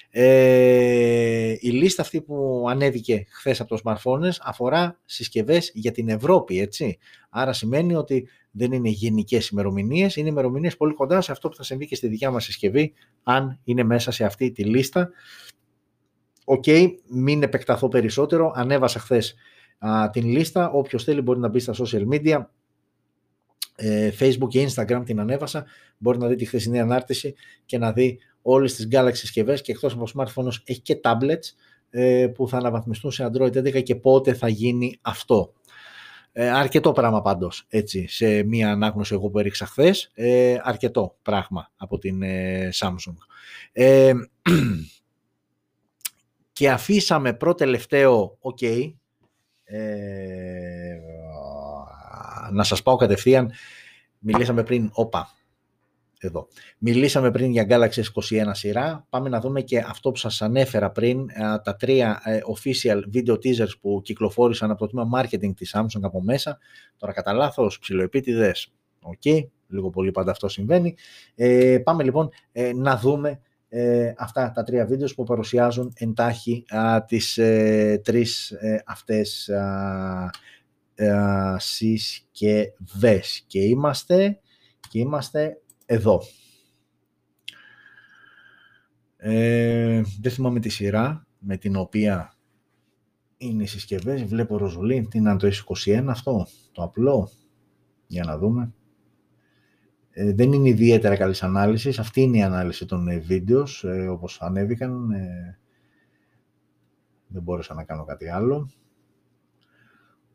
Speaker 1: ε, η λίστα αυτή που ανέβηκε χθες από το smartphone αφορά συσκευές για την Ευρώπη, έτσι. Άρα σημαίνει ότι δεν είναι γενικές ημερομηνίες, είναι ημερομηνίες πολύ κοντά σε αυτό που θα συμβεί και στη δικιά μας συσκευή, αν είναι μέσα σε αυτή τη λίστα. Ok, okay, μην επεκταθώ περισσότερο, ανέβασα χθες την λίστα, όποιος θέλει μπορεί να μπει στα social media, ε, Facebook και Instagram την ανέβασα, μπορεί να δει τη χθεσινή ανάρτηση και να δει όλες τις Galaxy συσκευές. Και εκτός από smartphones έχει και tablets ε, που θα αναβαθμιστούν σε Android 11 και πότε θα γίνει αυτό. Ε, αρκετό πράγμα πάντως, έτσι, σε μία ανάγνωση εγώ που έριξα χθες, ε, αρκετό πράγμα από την ε, Samsung. *clears throat* Ε, και αφήσαμε πρώτο τελευταίο, ok, ε, να σας πάω κατευθείαν, μιλήσαμε πριν, όπα, εδώ. Μιλήσαμε πριν για Galaxy S21 σειρά. Πάμε να δούμε και αυτό που σας ανέφερα πριν, ε, τα τρία ε, official video teasers που κυκλοφόρησαν από το τμήμα marketing της Samsung από μέσα. Τώρα κατά λάθος, ψιλοεπίτηδες. Ok, okay. λίγο πολύ πάντα αυτό συμβαίνει. Ε, πάμε λοιπόν ε, να δούμε ε, αυτά τα τρία videos που παρουσιάζουν εν τάχει α, τις ε, τρεις ε, αυτές α, συσκευές. Και είμαστε, και είμαστε εδώ. Ε, δεν θυμάμαι τη σειρά με την οποία είναι οι συσκευές. Βλέπω ροζουλή. Τι είναι το S21 αυτό, το απλό. Για να δούμε. Ε, δεν είναι ιδιαίτερα καλής ανάλυσης. Αυτή είναι η ανάλυση των ε, βίντεος, ε, όπως ανέβηκαν. Ε, δεν μπόρεσα να κάνω κάτι άλλο.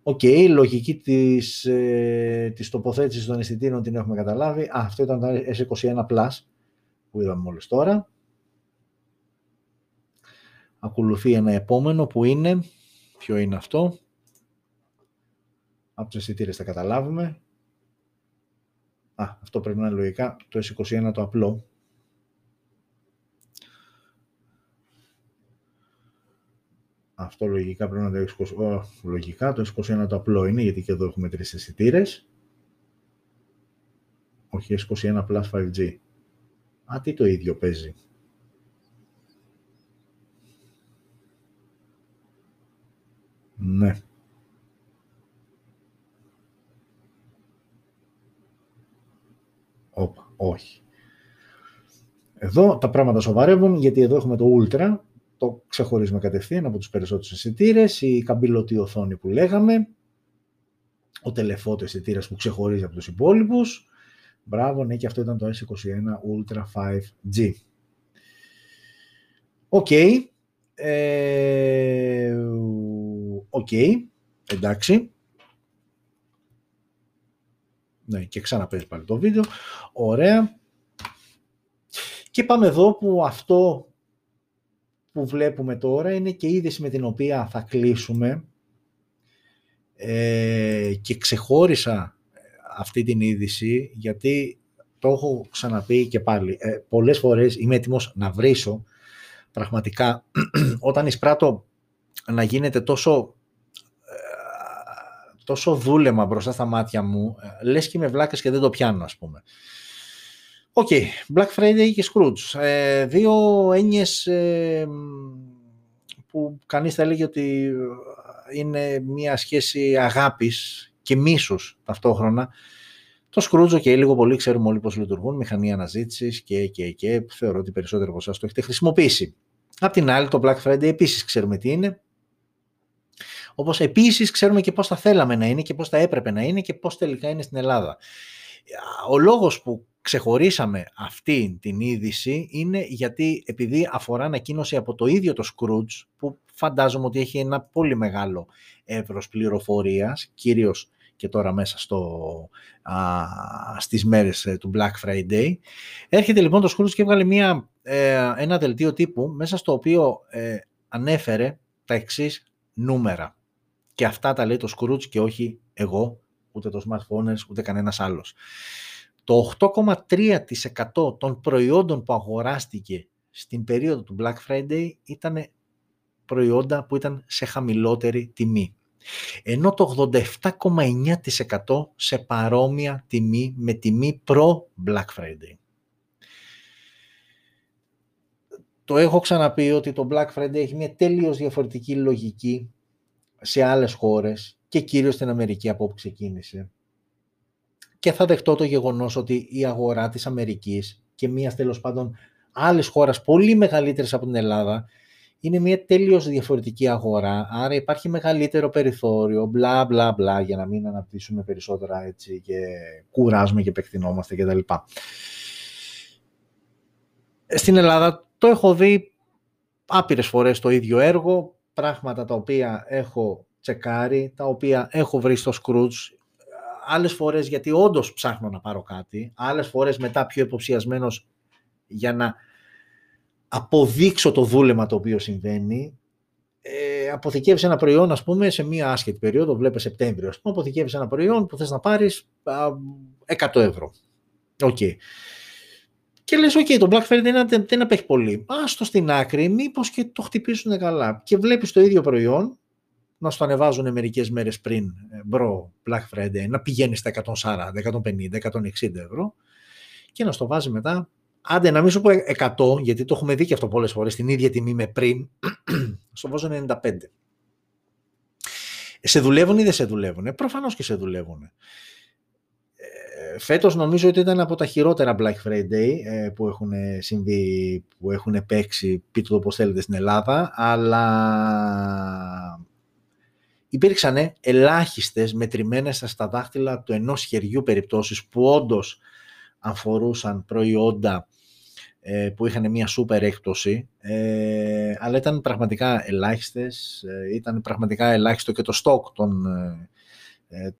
Speaker 1: Ok, okay, λογική της, ε, της τοποθέτησης των αισθητήρων την έχουμε καταλάβει. Α, αυτό ήταν το S21 Plus που είδαμε μόλις τώρα. Ακολουθεί ένα επόμενο που είναι, ποιο είναι αυτό. Από τους αισθητήρες θα καταλάβουμε. Α, αυτό πρέπει να είναι λογικά το S21 το απλό. Αυτό λογικά πρέπει να είναι το S21. Λογικά το S21 το απλό είναι, γιατί και εδώ έχουμε τρεις αισθητήρες. Όχι S21 Plus 5G. Α, τι το ίδιο παίζει. Ναι. Όπα, όχι. Εδώ τα πράγματα σοβαρεύουν γιατί εδώ έχουμε το Ultra, το ξεχωρίζουμε κατευθείαν από τους περισσότερους αισθητήρες, η καμπυλωτή οθόνη που λέγαμε, ο telephoto αισθητήρας που ξεχωρίζει από τους υπόλοιπους. Μπράβο, ναι, και αυτό ήταν το S21 Ultra 5G. Οκ. Ε, οκ. Εντάξει. Ναι, και ξαναπέζει πάλι το βίντεο. Ωραία. Και πάμε εδώ που αυτό που βλέπουμε τώρα είναι και η είδηση με την οποία θα κλείσουμε ε, και ξεχώρισα αυτή την είδηση γιατί το έχω ξαναπεί και πάλι. Ε, πολλές φορές είμαι έτοιμος να βρίσω πραγματικά *clears throat* όταν εισπράττω να γίνεται τόσο τόσο δούλεμα μπροστά στα μάτια μου, ε, λες και είμαι βλάκας και δεν το πιάνω, ας πούμε. OK, okay. Black Friday και Skroutz. Ε, δύο έννοιες ε, που κανείς θα έλεγε ότι είναι μια σχέση αγάπης και μίσους ταυτόχρονα. Το Skroutz, και λίγο πολύ ξέρουμε όλοι πώς λειτουργούν, μηχανή αναζήτησης και, και, και θεωρώ ότι περισσότερο από εσάς το έχετε χρησιμοποιήσει. Απ' την άλλη, το Black Friday επίσης ξέρουμε τι είναι, όπως επίσης ξέρουμε και πώς θα θέλαμε να είναι και πώς θα έπρεπε να είναι και πώς τελικά είναι στην Ελλάδα. Ο λόγος που ξεχωρίσαμε αυτή την είδηση είναι γιατί επειδή αφορά ανακοίνωση από το ίδιο το Scrooge που φαντάζομαι ότι έχει ένα πολύ μεγάλο εύρος πληροφορίας, κυρίως και τώρα μέσα στο, α, στις μέρες ε, του Black Friday. Έρχεται λοιπόν το Scrooge και έβγαλε μια, ε, ένα δελτίο τύπου μέσα στο οποίο ε, ανέφερε τα εξής νούμερα. Και αυτά τα λέει το Scrooge και όχι εγώ, ούτε το smartphone, ούτε κανένας άλλος. Το 8,3% των προϊόντων που αγοράστηκε στην περίοδο του Black Friday ήταν προϊόντα που ήταν σε χαμηλότερη τιμή. Ενώ το 87,9% σε παρόμοια τιμή με τιμή προ Black Friday. Το έχω ξαναπεί ότι το Black Friday έχει μια τελείως διαφορετική λογική σε άλλες χώρες και κυρίως στην Αμερική από όπου ξεκίνησε. Και θα δεχτώ το γεγονός ότι η αγορά της Αμερικής και μιας τέλος πάντων άλλες χώρες πολύ μεγαλύτερες από την Ελλάδα είναι μια τελείως διαφορετική αγορά, άρα υπάρχει μεγαλύτερο περιθώριο, μπλα μπλα μπλα, για να μην αναπτύσσουμε περισσότερα έτσι και κουράζουμε και επεκτηνόμαστε κτλ. Στην Ελλάδα το έχω δει άπειρες φορές το ίδιο έργο, πράγματα τα οποία έχω τσεκάρει, τα οποία έχω βρει στο Scrooge, άλλες φορές γιατί όντως ψάχνω να πάρω κάτι, άλλες φορές μετά πιο υποψιασμένος για να αποδείξω το δούλεμα το οποίο συμβαίνει. Ε, αποθηκεύεις ένα προϊόν, ας πούμε, σε μία άσχετη περίοδο, βλέπεις Σεπτέμβριο, ας πούμε, αποθηκεύεις ένα προϊόν που θες να πάρεις α, 100 ευρώ. OK. Okay. Και λες, ok, το Black Friday δεν, δεν απέχει πολύ. Άστο στην άκρη, μήπως και το χτυπήσουν καλά. Και βλέπεις το ίδιο προϊόν, να σου το ανεβάζουν μερικές μέρες πριν, ε, προ Black Friday, να πηγαίνει στα 140, 150, 160 ευρώ και να στο βάζει μετά άντε να μην σου πω 100, γιατί το έχουμε δει και αυτό πολλές φορές, την ίδια τιμή με πριν, *clears throat* στο βάζω 95. Σε δουλεύουν ή δεν σε δουλεύουν. Ε, προφανώς και σε δουλεύουν. Ε, φέτος νομίζω ότι ήταν από τα χειρότερα Black Friday ε, που έχουν συμβεί, που έχουν παίξει, πείτε το πώς θέλετε στην Ελλάδα, αλλά υπήρξαν ελάχιστες μετρημένες στα δάχτυλα του ενός χεριού περιπτώσεις που όντως αφορούσαν προϊόντα ε, που είχαν μια σούπερ έκπτωση, ε, αλλά ήταν πραγματικά ελάχιστες, ε, ήταν πραγματικά ελάχιστο και το στόκ των,